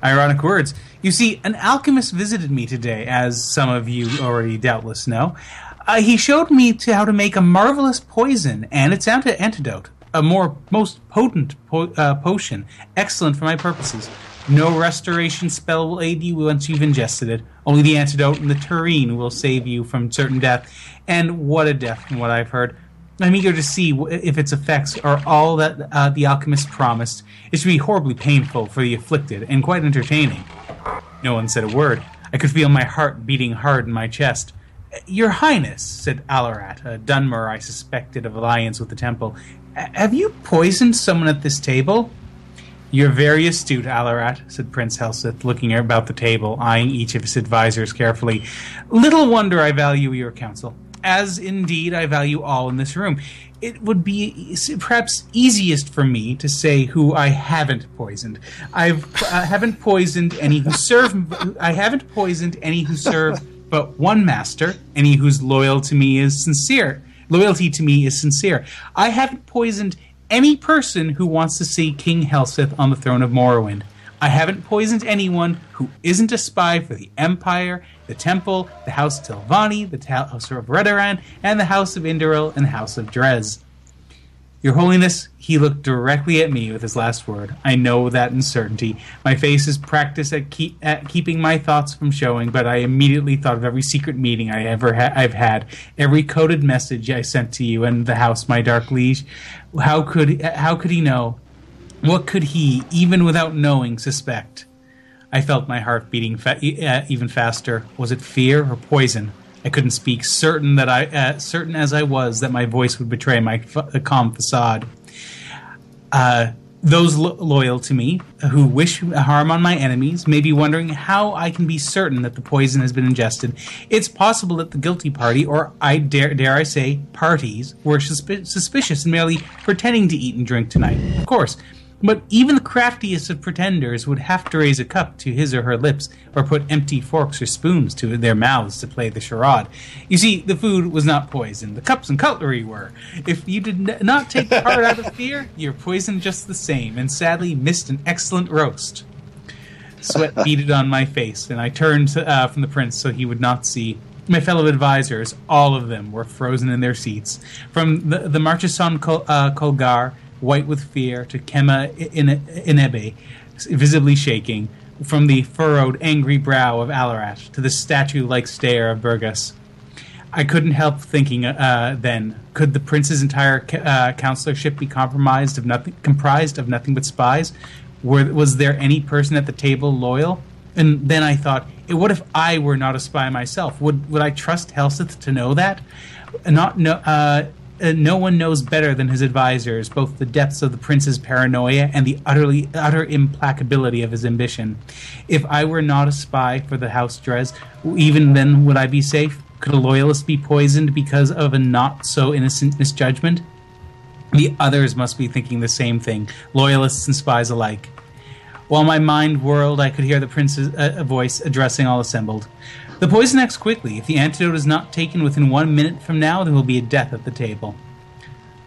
Ironic words. You see, an alchemist visited me today, as some of you already doubtless know. Uh, he showed me to how to make a marvelous poison and its ant- antidote, a more most potent po- uh, potion, excellent for my purposes. No restoration spell will aid you once you've ingested it. Only the antidote and the tureen will save you from certain death. And what a death, from what I've heard. I'm eager to see if its effects are all that uh, the alchemist promised. It should be horribly painful for the afflicted and quite entertaining. No one said a word. I could feel my heart beating hard in my chest. Your Highness, said Alarat, a Dunmer I suspected of alliance with the temple, have you poisoned someone at this table? You're very astute, Alarat, said Prince Helseth, looking about the table, eyeing each of his advisers carefully. Little wonder I value your counsel as indeed I value all in this room. It would be perhaps easiest for me to say who I haven't poisoned. I've I haven't poisoned any who serve. I haven't poisoned any who serve but one master. Any whose loyal to me is sincere. Loyalty to me is sincere. I haven't poisoned any person who wants to see King Helseth on the throne of Morrowind. I haven't poisoned anyone who isn't a spy for the Empire, the Temple, the House Telvanni, the House of Redoran, and the House of Indoril and the House of Dres. Your Holiness, he looked directly at me with his last word. I know that in certainty. My face is practiced at, keep, at keeping my thoughts from showing, but I immediately thought of every secret meeting I ever ha- I've had, every coded message I sent to you and the house, my dark liege. How could how could he know? What could he, even without knowing, suspect? I felt my heart beating fa- uh, even faster. Was it fear or poison? I couldn't speak, certain that I, uh, certain as I was, that my voice would betray my calm facade. Uh, those lo- loyal to me, who wish harm on my enemies, may be wondering how I can be certain that the poison has been ingested. It's possible that the guilty party, or I dare, dare I say, parties, were suspi- suspicious and merely pretending to eat and drink tonight. Of course, but even the craftiest of pretenders would have to raise a cup to his or her lips or put empty forks or spoons to their mouths to play the charade. You see, the food was not poisoned. The cups and cutlery were. If you did not take part out of fear, (laughs) you're poisoned just the same, and sadly missed an excellent roast. Sweat beaded on my face, and I turned uh, from the prince so he would not see. My fellow advisors, all of them, were frozen in their seats. From the, the Col- uh, Colgar white with fear, to Kema Inebe, visibly shaking, from the furrowed, angry brow of Alarash to the statue-like stare of Burgess. I couldn't help thinking uh, then, could the prince's entire uh, counselorship be compromised of nothing, comprised of nothing but spies? Were, was there any person at the table loyal? And then I thought, what if I were not a spy myself? Would would I trust Helseth to know that? Not no. Uh, uh, no one knows better than his advisors both the depths of the prince's paranoia and the utterly utter implacability of his ambition. If I were not a spy for the House Dres, even then would I be safe? Could a loyalist be poisoned because of a not so innocent misjudgment? The others must be thinking the same thing, loyalists and spies alike. While my mind whirled, I could hear the prince's uh, voice addressing all assembled. The poison acts quickly. If the antidote is not taken within one minute from now, there will be a death at the table.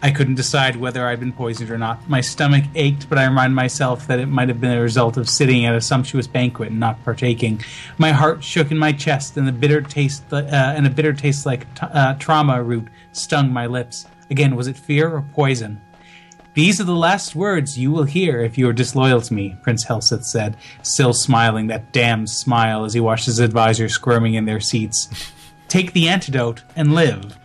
I couldn't decide whether I'd been poisoned or not. My stomach ached, but I reminded myself that it might have been a result of sitting at a sumptuous banquet and not partaking. My heart shook in my chest, and the bitter taste uh, and a bitter taste like t- uh, trama root stung my lips. Again, was it fear or poison? These are the last words you will hear if you are disloyal to me, Prince Helseth said, still smiling that damned smile as he watched his advisors squirming in their seats. Take the antidote and live.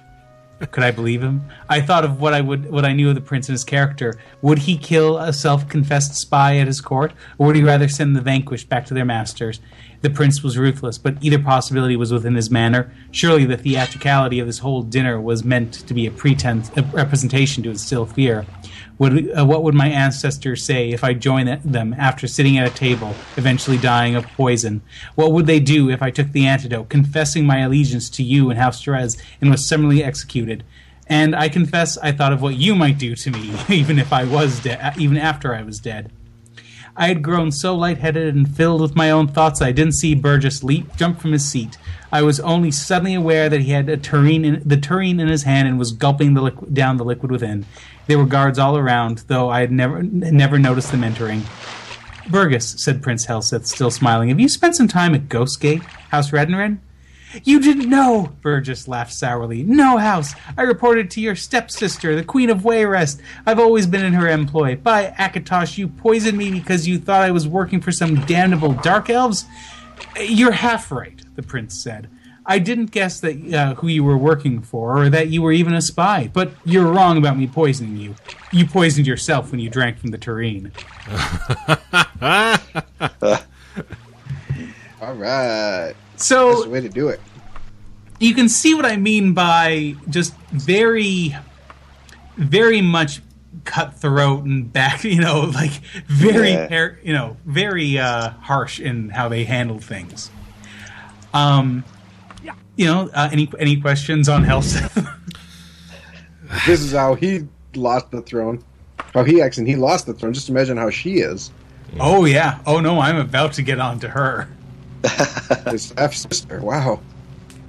Could I believe him? I thought of what I would what I knew of the prince and his character. Would he kill a self-confessed spy at his court, or would he rather send the vanquished back to their masters? The prince was ruthless, but either possibility was within his manner. Surely the theatricality of this whole dinner was meant to be a pretense, a representation to instill fear. Would, uh, what would my ancestors say if I joined them after sitting at a table, eventually dying of poison? What would they do if I took the antidote, confessing my allegiance to you and House Dres, and was summarily executed? And I confess I thought of what you might do to me, (laughs) even if I was dead, even after I was dead. I had grown so lightheaded and filled with my own thoughts I didn't see Burgess leap, jump from his seat. I was only suddenly aware that he had a tureen in, the tureen in his hand and was gulping the liquid, down the liquid within. There were guards all around, though I had never never noticed them entering. Burgess, said Prince Helseth, still smiling, have you spent some time at Ghostgate, House Redoran? You didn't know, Burgess laughed sourly. No, House. I reported to your stepsister, the Queen of Wayrest. I've always been in her employ. By Akatosh, you poisoned me because you thought I was working for some damnable dark elves? You're half right, the prince said. I didn't guess that uh, who you were working for, or that you were even a spy. But you're wrong about me poisoning you. You poisoned yourself when you drank from the tureen. (laughs) All right. So That's the way to do it. you can see what I mean by just very, very much cutthroat and back, (laughs) you know, like very, Yeah. you know, very uh, harsh in how they handle things. Um, you know, uh, any any questions on Helseth? (laughs) This is how he lost the throne. How he acts and he lost the throne. Just imagine how she is. oh yeah. Oh no, I'm about to get on to her. (laughs) His half sister. Wow.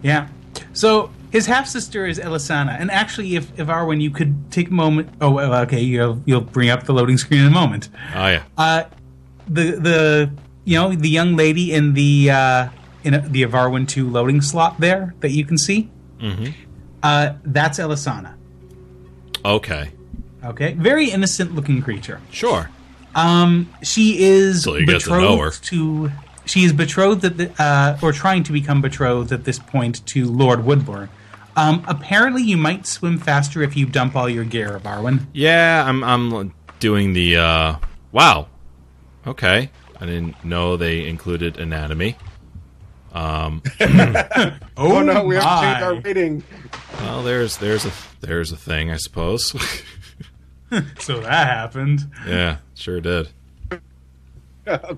Yeah. So his half sister is Elysana, and actually, if if Arwen, you could take a moment. Oh, well, okay, you'll you'll bring up the loading screen in a moment. Oh yeah. Uh, the the you know the young lady in the uh, in the Avarwin two loading slot there that you can see. Mhm. Uh, that's Elysana. Okay. Okay, very innocent looking creature. Sure. Um, she is Till you get to know betrothed her. to. She is betrothed at the, uh, or trying to become betrothed at this point to Lord Woodborne. Um, apparently, you might swim faster if you dump all your gear, Arwen. Yeah, I'm I'm doing the uh wow. Okay. I didn't know they included anatomy. Um (laughs) Oh, no, we have to change our rating. well there's there's a there's a thing, I suppose. (laughs) So that happened. yeah, sure did. (laughs) Oh,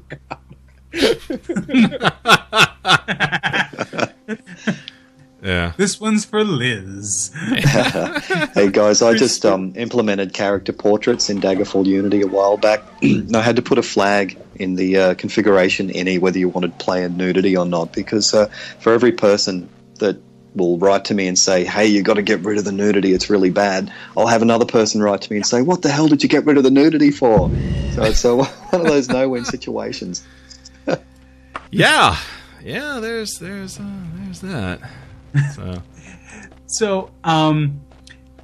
Yeah. This one's for Liz. (laughs) Hey guys, I just um, implemented character portraits in Daggerfall Unity a while back. (clears throat) I had to put a flag in the uh, configuration any whether you wanted player nudity or not, because uh, for every person that will write to me and say, "Hey, you got to get rid of the nudity; it's really bad," I'll have another person write to me and say, "What the hell did you get rid of the nudity for?" So it's uh, (laughs) one of those no-win situations. Yeah. Yeah, there's there's uh, there's that. So (laughs) So, um,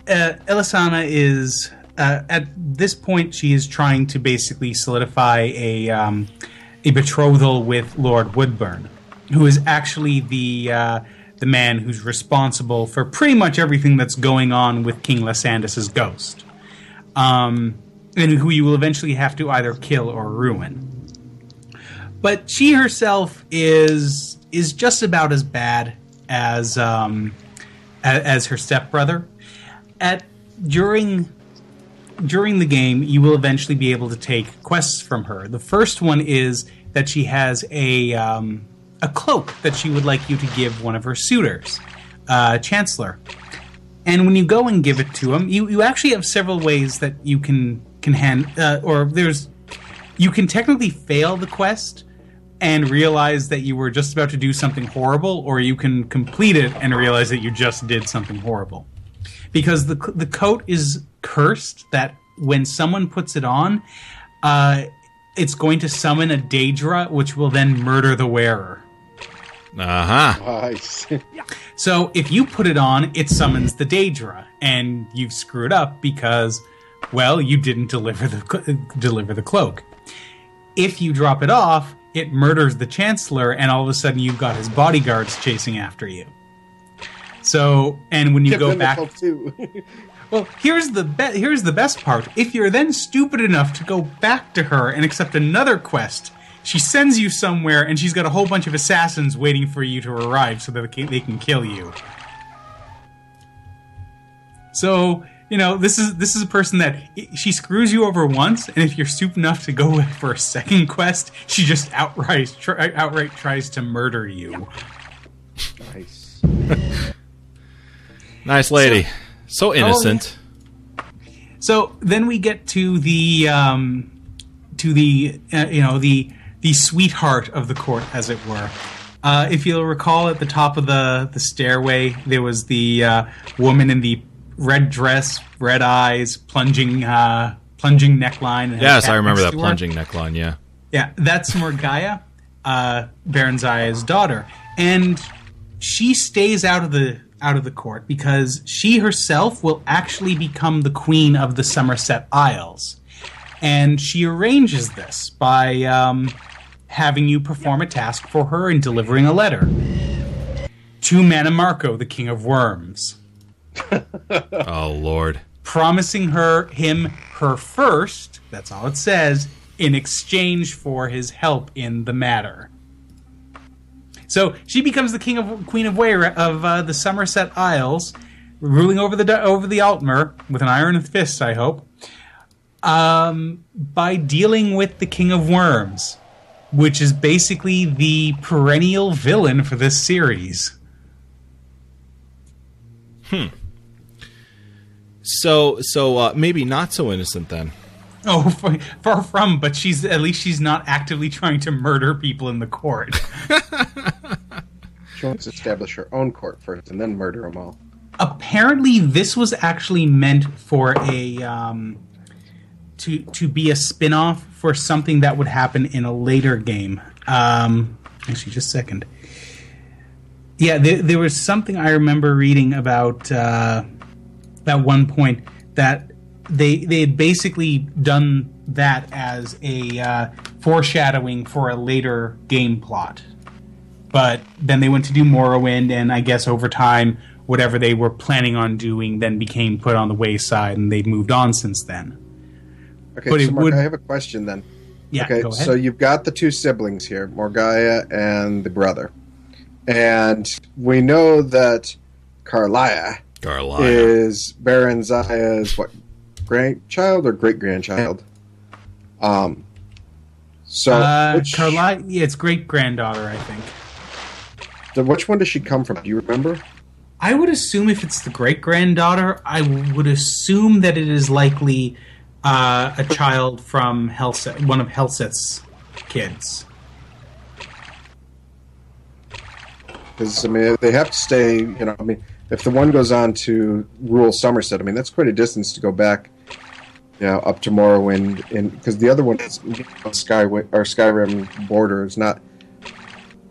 uh, Elysana is uh, at this point she is trying to basically solidify a um, a betrothal with Lord Woodborne, who is actually the uh, the man who's responsible for pretty much everything that's going on with King Lysandus's ghost, um, and who you will eventually have to either kill or ruin. But she herself is is just about as bad as um, a- as her stepbrother. At during during the game, you will eventually be able to take quests from her. The first one is that she has a um, a cloak that she would like you to give one of her suitors, uh, Chancellor. And when you go and give it to him, you, you actually have several ways that you can can hand uh, or there's you can technically fail the quest and realize that you were just about to do something horrible, or you can complete it and realize that you just did something horrible. Because the the coat is cursed that when someone puts it on, uh, it's going to summon a Daedra, which will then murder the wearer. uh-huh. Nice. (laughs) So if you put it on, it summons the Daedra, and you've screwed up because, well, you didn't deliver the (laughs) deliver the cloak. If you drop it off, it murders the Chancellor, and all of a sudden you've got his bodyguards chasing after you. So, and when you Give go back, (laughs) well, here's the be- here's the best part. If you're then stupid enough to go back to her and accept another quest, she sends you somewhere, and she's got a whole bunch of assassins waiting for you to arrive so that they can, they can kill you. So you know this is this is a person that she screws you over once, and if you're stupid enough to go (laughs) for a second quest, she just outright try, outright tries to murder you. nice. (laughs) Nice lady. So, innocent. So then we get to the um, to the uh, you know the the sweetheart of the court, as it were. Uh, if you'll recall, at the top of the the stairway, there was the uh, woman in the red dress, red eyes, plunging uh, plunging neckline. and yes, I remember that plunging neckline, yeah. Yeah, that's Morgiah, uh, Barenziah's daughter, and she stays out of the out of the court because she herself will actually become the queen of the Somerset Isles, and she arranges this by um, having you perform a task for her and delivering a letter to Mannimarco, the king of worms Oh Lord. promising her him her first that's all it says in exchange for his help in the matter. So she becomes the king of queen of Wayra of uh, the Somerset Isles ruling over the over the Altmer with an iron fist I hope um, by dealing with the king of worms which is basically the perennial villain for this series So so uh, maybe not so innocent then. Oh, (laughs) far, far from, but she's at least she's not actively trying to murder people in the court. (laughs) She wants to establish her own court first and then murder them all. Apparently, this was actually meant for a um, to to be a spin-off for something that would happen in a later game. Um, actually, just a second. Yeah, there, there was something I remember reading about uh, at one point that they they had basically done that as a uh, foreshadowing for a later game plot. But then they went to do Morrowind, and I guess over time, whatever they were planning on doing then became put on the wayside, and they've moved on since then. Okay, But so Mark, would- I have a question then. Yeah, okay, go ahead. so you've got the two siblings here, Morgiah and the brother. And we know that Carlia Carlisle. is Barenziah's what grandchild or great grandchild? Um so uh, which, Carli- yeah, it's great granddaughter, I think. the- which one does she come from? Do you remember? I would assume if it's the great granddaughter, I would assume that it is likely uh, a child from Helseth, one of Helseth's kids. Because I mean, they have to stay. You know, I mean, if the one goes on to rule Somerset, I mean, that's quite a distance to go back. You know, up to Morrowind, and because the other one is you Sky or Skyrim border is not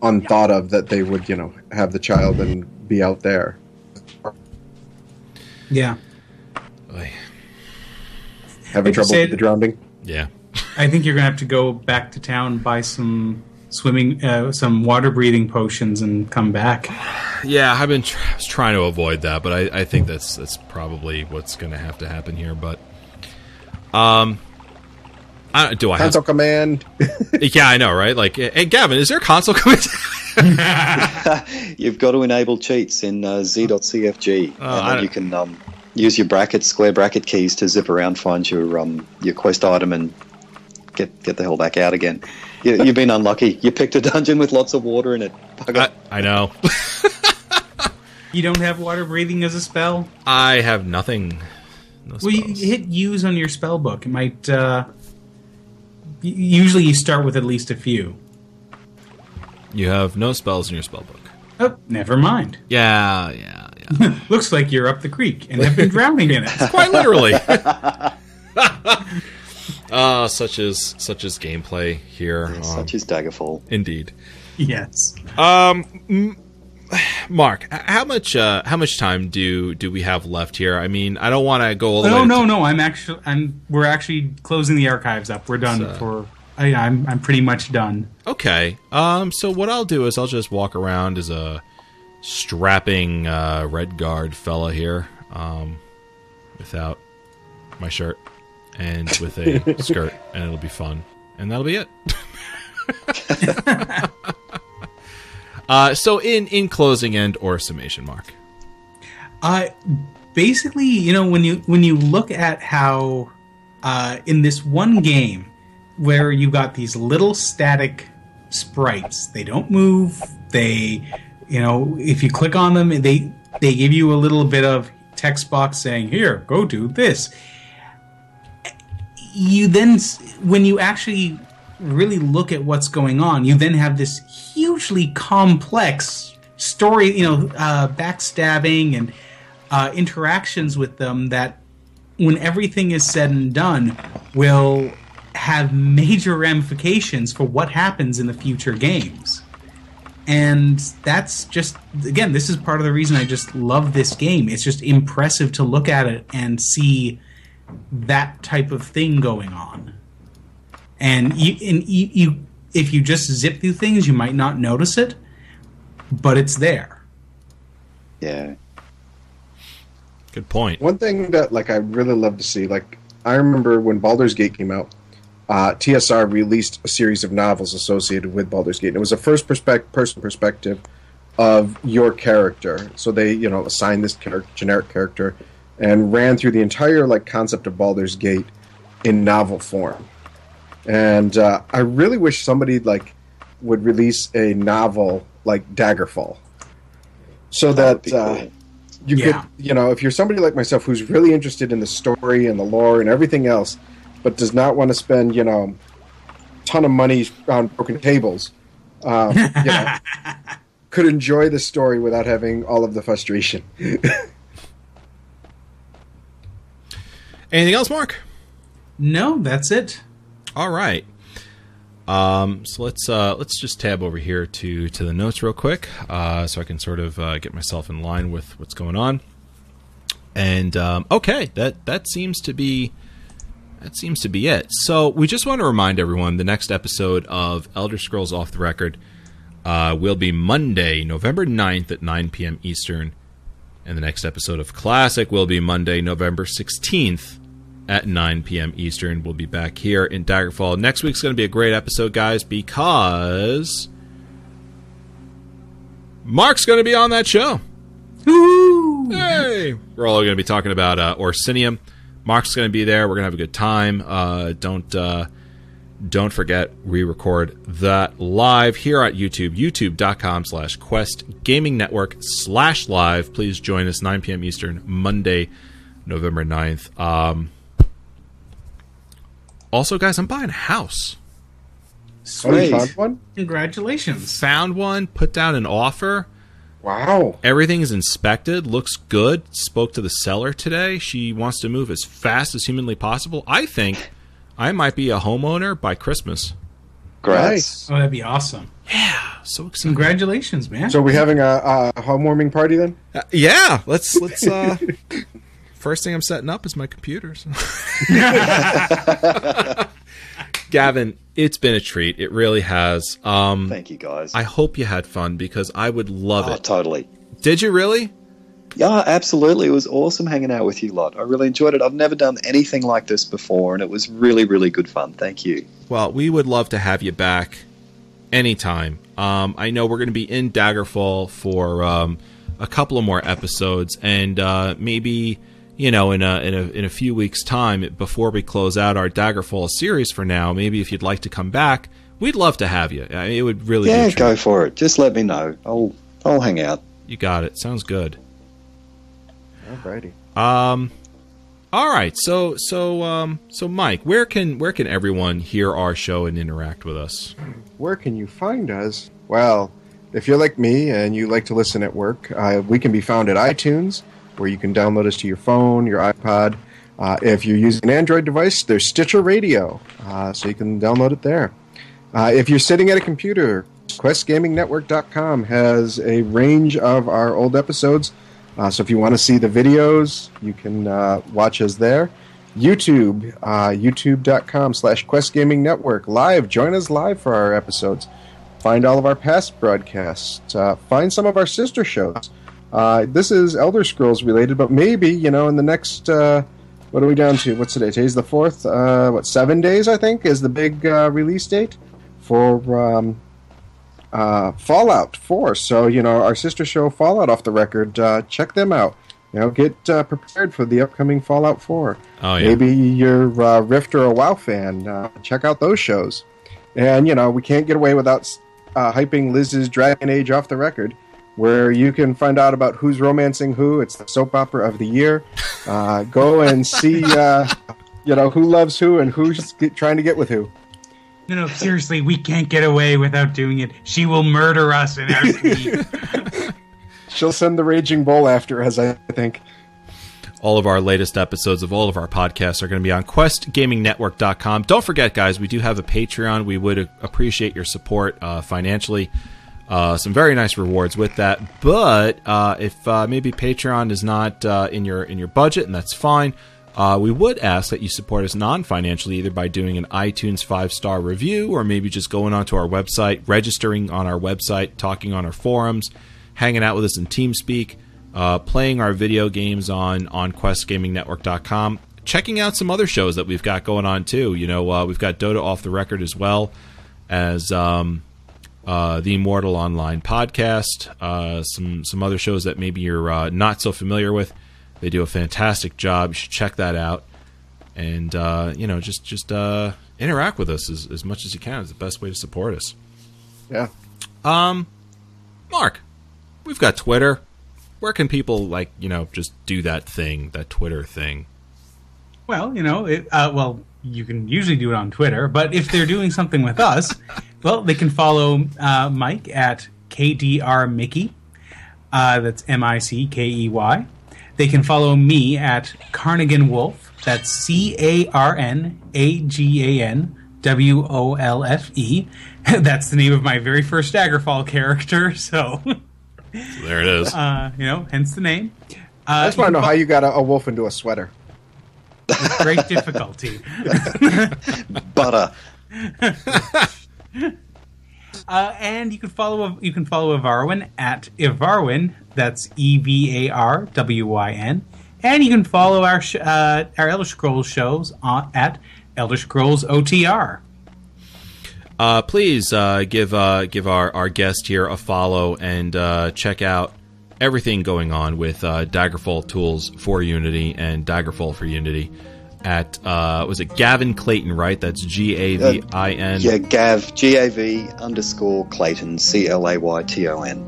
unthought of that they would you know have the child and be out there. Yeah, Oy. Having If trouble say with the drowning. Yeah. I think you're gonna have to go back to town, buy some swimming, uh, some water breathing potions, and come back. Yeah, I've been tr- I was trying to avoid that, but I, I think that's that's probably what's going to have to happen here. But, um, I, do I have? Console command. (laughs) Yeah, I know, right? Like, hey, Gavin, is there a console coming? (laughs) You've got to enable cheats in uh, z.cfg, Oh, I and then you can um, use your bracket square bracket keys to zip around, find your um, your quest item, and get get the hell back out again. You, you've been unlucky. You picked a dungeon with lots of water in it. I, I know. (laughs) You don't have water breathing as a spell. I have nothing. No Well, you hit use on your spell book. It might. Uh, usually, you start with at least a few. You have no spells in your spell book. Oh, never mind. Yeah, yeah, yeah. (laughs) Looks like you're up the creek and have been drowning in it. (laughs) Quite literally. uh, (laughs) such as such as gameplay here. um, Such as Daggerfall. indeed. yes. Um, m- (sighs) Mark, how much uh, how much time do do we have left here? I mean, I don't want to go all the way. No, no, no. I'm actually. I'm. We're actually closing the archives up. We're done So- for. I, I'm. I'm pretty much done. Okay. Um. So what I'll do is I'll just walk around as a strapping uh, Redguard fella here, um, without my shirt and with a (laughs) skirt, and it'll be fun, and that'll be it. (laughs) (laughs) uh. So in in closing end or summation, Mark. Uh, basically, you know, when you when you look at how uh, in this one game where you got these little static sprites, they don't move. They, you know, if you click on them, they they give you a little bit of text box saying, "Here, go do this." You then, when you actually really look at what's going on, you then have this hugely complex story, you know, uh, backstabbing and uh, interactions with them that, when everything is said and done, will have major ramifications for what happens in the future games. And that's just again, this is part of the reason I just love this game. It's just impressive to look at it and see that type of thing going on. And you, and you, you if you just zip through things, you might not notice it, but it's there. Yeah. Good point. One thing that like I really love to see, like I remember when Baldur's Gate came out, uh, TSR released a series of novels associated with Baldur's Gate. And it was a first perspective, person perspective of your character. So they, you know, assigned this char- generic character and ran through the entire like concept of Baldur's Gate in novel form. And uh, I really wish somebody like would release a novel like Daggerfall, so That that, be uh, cool. you Yeah. could, you know, if you're somebody like myself who's really interested in the story and the lore and everything else, but does not want to spend, you know, ton of money on broken tables, um, you know, (laughs) could enjoy the story without having all of the frustration. (laughs) Anything else, Mark? No, that's it. All right. Um, so let's uh, let's just tab over here to to the notes real quick, uh, so I can sort of uh, get myself in line with what's going on. And um, okay, that that seems to be that seems to be it. So we just want to remind everyone the next episode of Elder Scrolls Off the Record uh, will be Monday, November 9th at 9 p.m. Eastern, and the next episode of Classic will be Monday, November 16th at 9 p.m. Eastern. We'll be back here in Daggerfall. Next week's going to be a great episode, guys, because Mark's going to be on that show. Woo! Hey! We're all going to be talking about uh, Orsinium. Mark's going to be there. We're going to have a good time. Uh, don't uh, don't forget we record that live here at YouTube. YouTube.com slash Quest Gaming Network slash live. Please join us 9 p.m. Eastern Monday, November 9th. Um, also, guys, I'm buying a house. Oh, you Sweet. found one? Congratulations. Found one, put down an offer. Wow. Everything is inspected, looks good. Spoke to the seller today. She wants to move as fast as humanly possible. I think I might be a homeowner by Christmas. Great. Nice. Oh, that'd be awesome. Yeah, so excited. Congratulations, man. So are we having a, a home warming party then? Uh, yeah, let's let's uh (laughs) First thing I'm setting up is my computers. (laughs) (laughs) Gavin, it's been a treat. It really has. Um Thank you, guys. I hope you had fun because I would love oh, it. totally. Did you really? Yeah, absolutely. It was awesome hanging out with you lot. I really enjoyed it. I've never done anything like this before, and it was really, really good fun. Thank you. Well, we would love to have you back anytime. Um, I know we're going to be in Daggerfall for um, a couple of more episodes, and uh, maybe you know in a, in a in a few weeks' time, before we close out our Daggerfall series for now, maybe if you'd like to come back, we'd love to have you. I mean, it would really Yeah, be go for it. Just let me know. I'll I'll hang out. You got it. Sounds good. Alrighty. Um, all right. So so um, so Mike, where can where can everyone hear our show and interact with us? Where can you find us? Well, if you're like me and you like to listen at work, uh, we can be found at iTunes, where you can download us to your phone, your iPod. Uh, if you're using an Android device, there's Stitcher Radio, uh, so you can download it there. Uh, if you're sitting at a computer, QuestGamingNetwork.com has a range of our old episodes. Uh, so if you want to see the videos, you can uh, watch us there. YouTube, uh, youtube.com slash Quest Gaming Network. Live, join us live for our episodes. Find all of our past broadcasts. Find some of our sister shows. Uh, this is Elder Scrolls related, but maybe, you know, in the next, uh, what are we down to? What's today? Today's the 4th. Uh, what, seven days, I think, is the big uh, release date for um, uh, Fallout 4. So, you know, our sister show, Fallout Off the Record, uh, check them out. You know, get uh, prepared for the upcoming Fallout 4. Oh yeah. Maybe you're a Rift or a WoW fan. Uh, check out those shows. And, you know, we can't get away without uh, hyping Liz's Dragon Age off the record, where you can find out about who's romancing who. It's the soap opera of the year. Uh, go and see, uh, you know, who loves who and who's get, trying to get with who. No, no, seriously, we can't get away without doing it. She will murder us in our (laughs) sleep. She'll send the Raging Bull after us, I think. all of our latest episodes of all of our podcasts are going to be on questgamingnetwork.com. Don't forget, guys, we do have a Patreon. We would appreciate your support uh, financially. Uh, some very nice rewards with that. But uh, if uh, maybe Patreon is not uh, in your in your budget, and that's fine, uh, we would ask that you support us non-financially, either by doing an iTunes five-star review, or maybe just going onto our website, registering on our website, talking on our forums, hanging out with us in TeamSpeak uh, playing our video games on on QuestGamingNetwork.com, checking out some other shows that we've got going on too. You know, we've got Dota off the record as well as um, uh, the Immortal Online podcast. Uh, some some other shows that maybe you're uh, not so familiar with. They do a fantastic job. You should check that out, and uh, you know, just just interact with us as, as much as you can. It's the best way to support us. Yeah. Um, Mark, we've got Twitter where can people like you know just do that thing, that Twitter thing? Well, you know, it, uh, well, you can usually do it on Twitter, but if they're doing something with us, well, they can follow uh, Mike at KDR Mickey. Uh, that's M I C K E Y. They can follow me at Carnagan Wolfe. That's C A R N A G A N W O L F E. (laughs) That's the name of my very first Daggerfall character. So. (laughs) So there it is. Uh, you know, hence the name. Uh, I just want to know how you got a, a, wolf into a sweater. With great difficulty. (laughs) Butter. (laughs) Uh, and you can follow you can follow Evarwyn at Evarwyn. That's E V A R W Y N. And you can follow our sh- uh, our Elder Scrolls shows on, at Elder Scrolls OTR. Uh, please uh, give uh, give our, our guest here a follow and uh, check out everything going on with uh, Daggerfall tools for Unity and Daggerfall for Unity at uh, was it Gavin Clayton right? That's G A V I N. Yeah, Gav G A V underscore Clayton C L A Y T O N.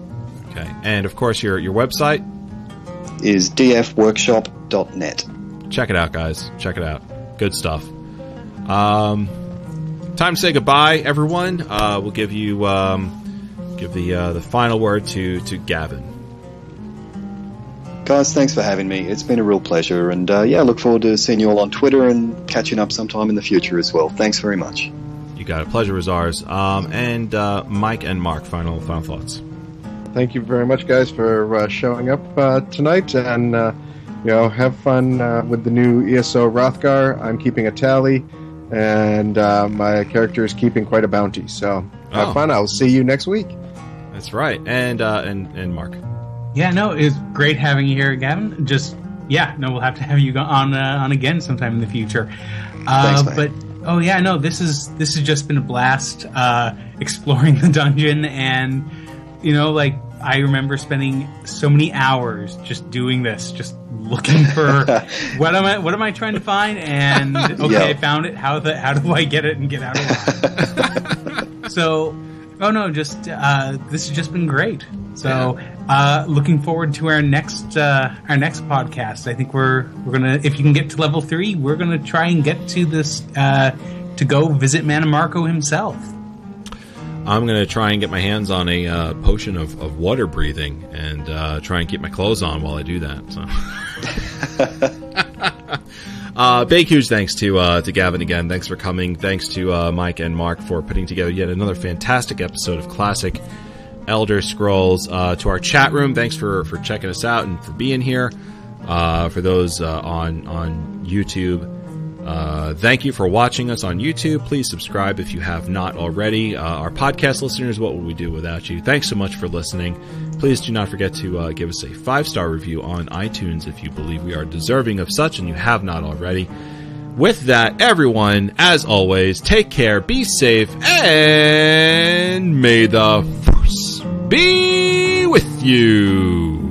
Okay, and of course your your website is dfworkshop.net. Check it out, guys. Check it out. Good stuff. Um, time to say goodbye, everyone. Uh, we'll give you um, give the uh, the final word to to Gavin. Guys, thanks for having me. It's been a real pleasure, and uh, yeah, I look forward to seeing you all on Twitter and catching up sometime in the future as well. Thanks very much. You got it. Pleasure is ours. Um, and uh, Mike and Mark, final final thoughts. Thank you very much, guys, for uh, showing up uh, tonight, and you know, have fun with the new ESO Wrothgar. I'm keeping a tally and uh, my character is keeping quite a bounty. So have oh. fun. I'll see you next week. That's right, and uh, and and Mark. Yeah, no, it's great having you here, Gavin. Just yeah, no, we'll have to have you on uh, on again sometime in the future. Uh, Thanks, but oh yeah, no, this is this has just been a blast uh, exploring (laughs) the dungeon, and you know, like I remember spending so many hours just doing this, just looking for (laughs) what am I what am I trying to find? And (laughs) okay, yep. I found it. How the how do I get it and get out of line? so, oh no, just uh, this has just been great. So, uh, looking forward to our next uh, our next podcast. I think we're we're gonna if you can get to level three, we're gonna try and get to this uh, to go visit Mannimarco himself. I'm to try and get my hands on a uh, potion of, of water breathing and uh, try and keep my clothes on while I do that. So. (laughs) uh, big huge thanks to uh, to Gavin again. Thanks for coming. Thanks to uh, Mike and Mark for putting together yet another fantastic episode of Classic Elder Scrolls. Uh, to our chat room, thanks for, for checking us out and for being here. for those on on YouTube. Uh, thank you for watching us on YouTube. Please subscribe if you have not already. Uh, our podcast listeners, what would we do without you? Thanks so much for listening. Please do not forget to uh, give us a five star review on iTunes if you believe we are deserving of such and you have not already. With that, everyone, as always, take care, be safe, and may the be with you.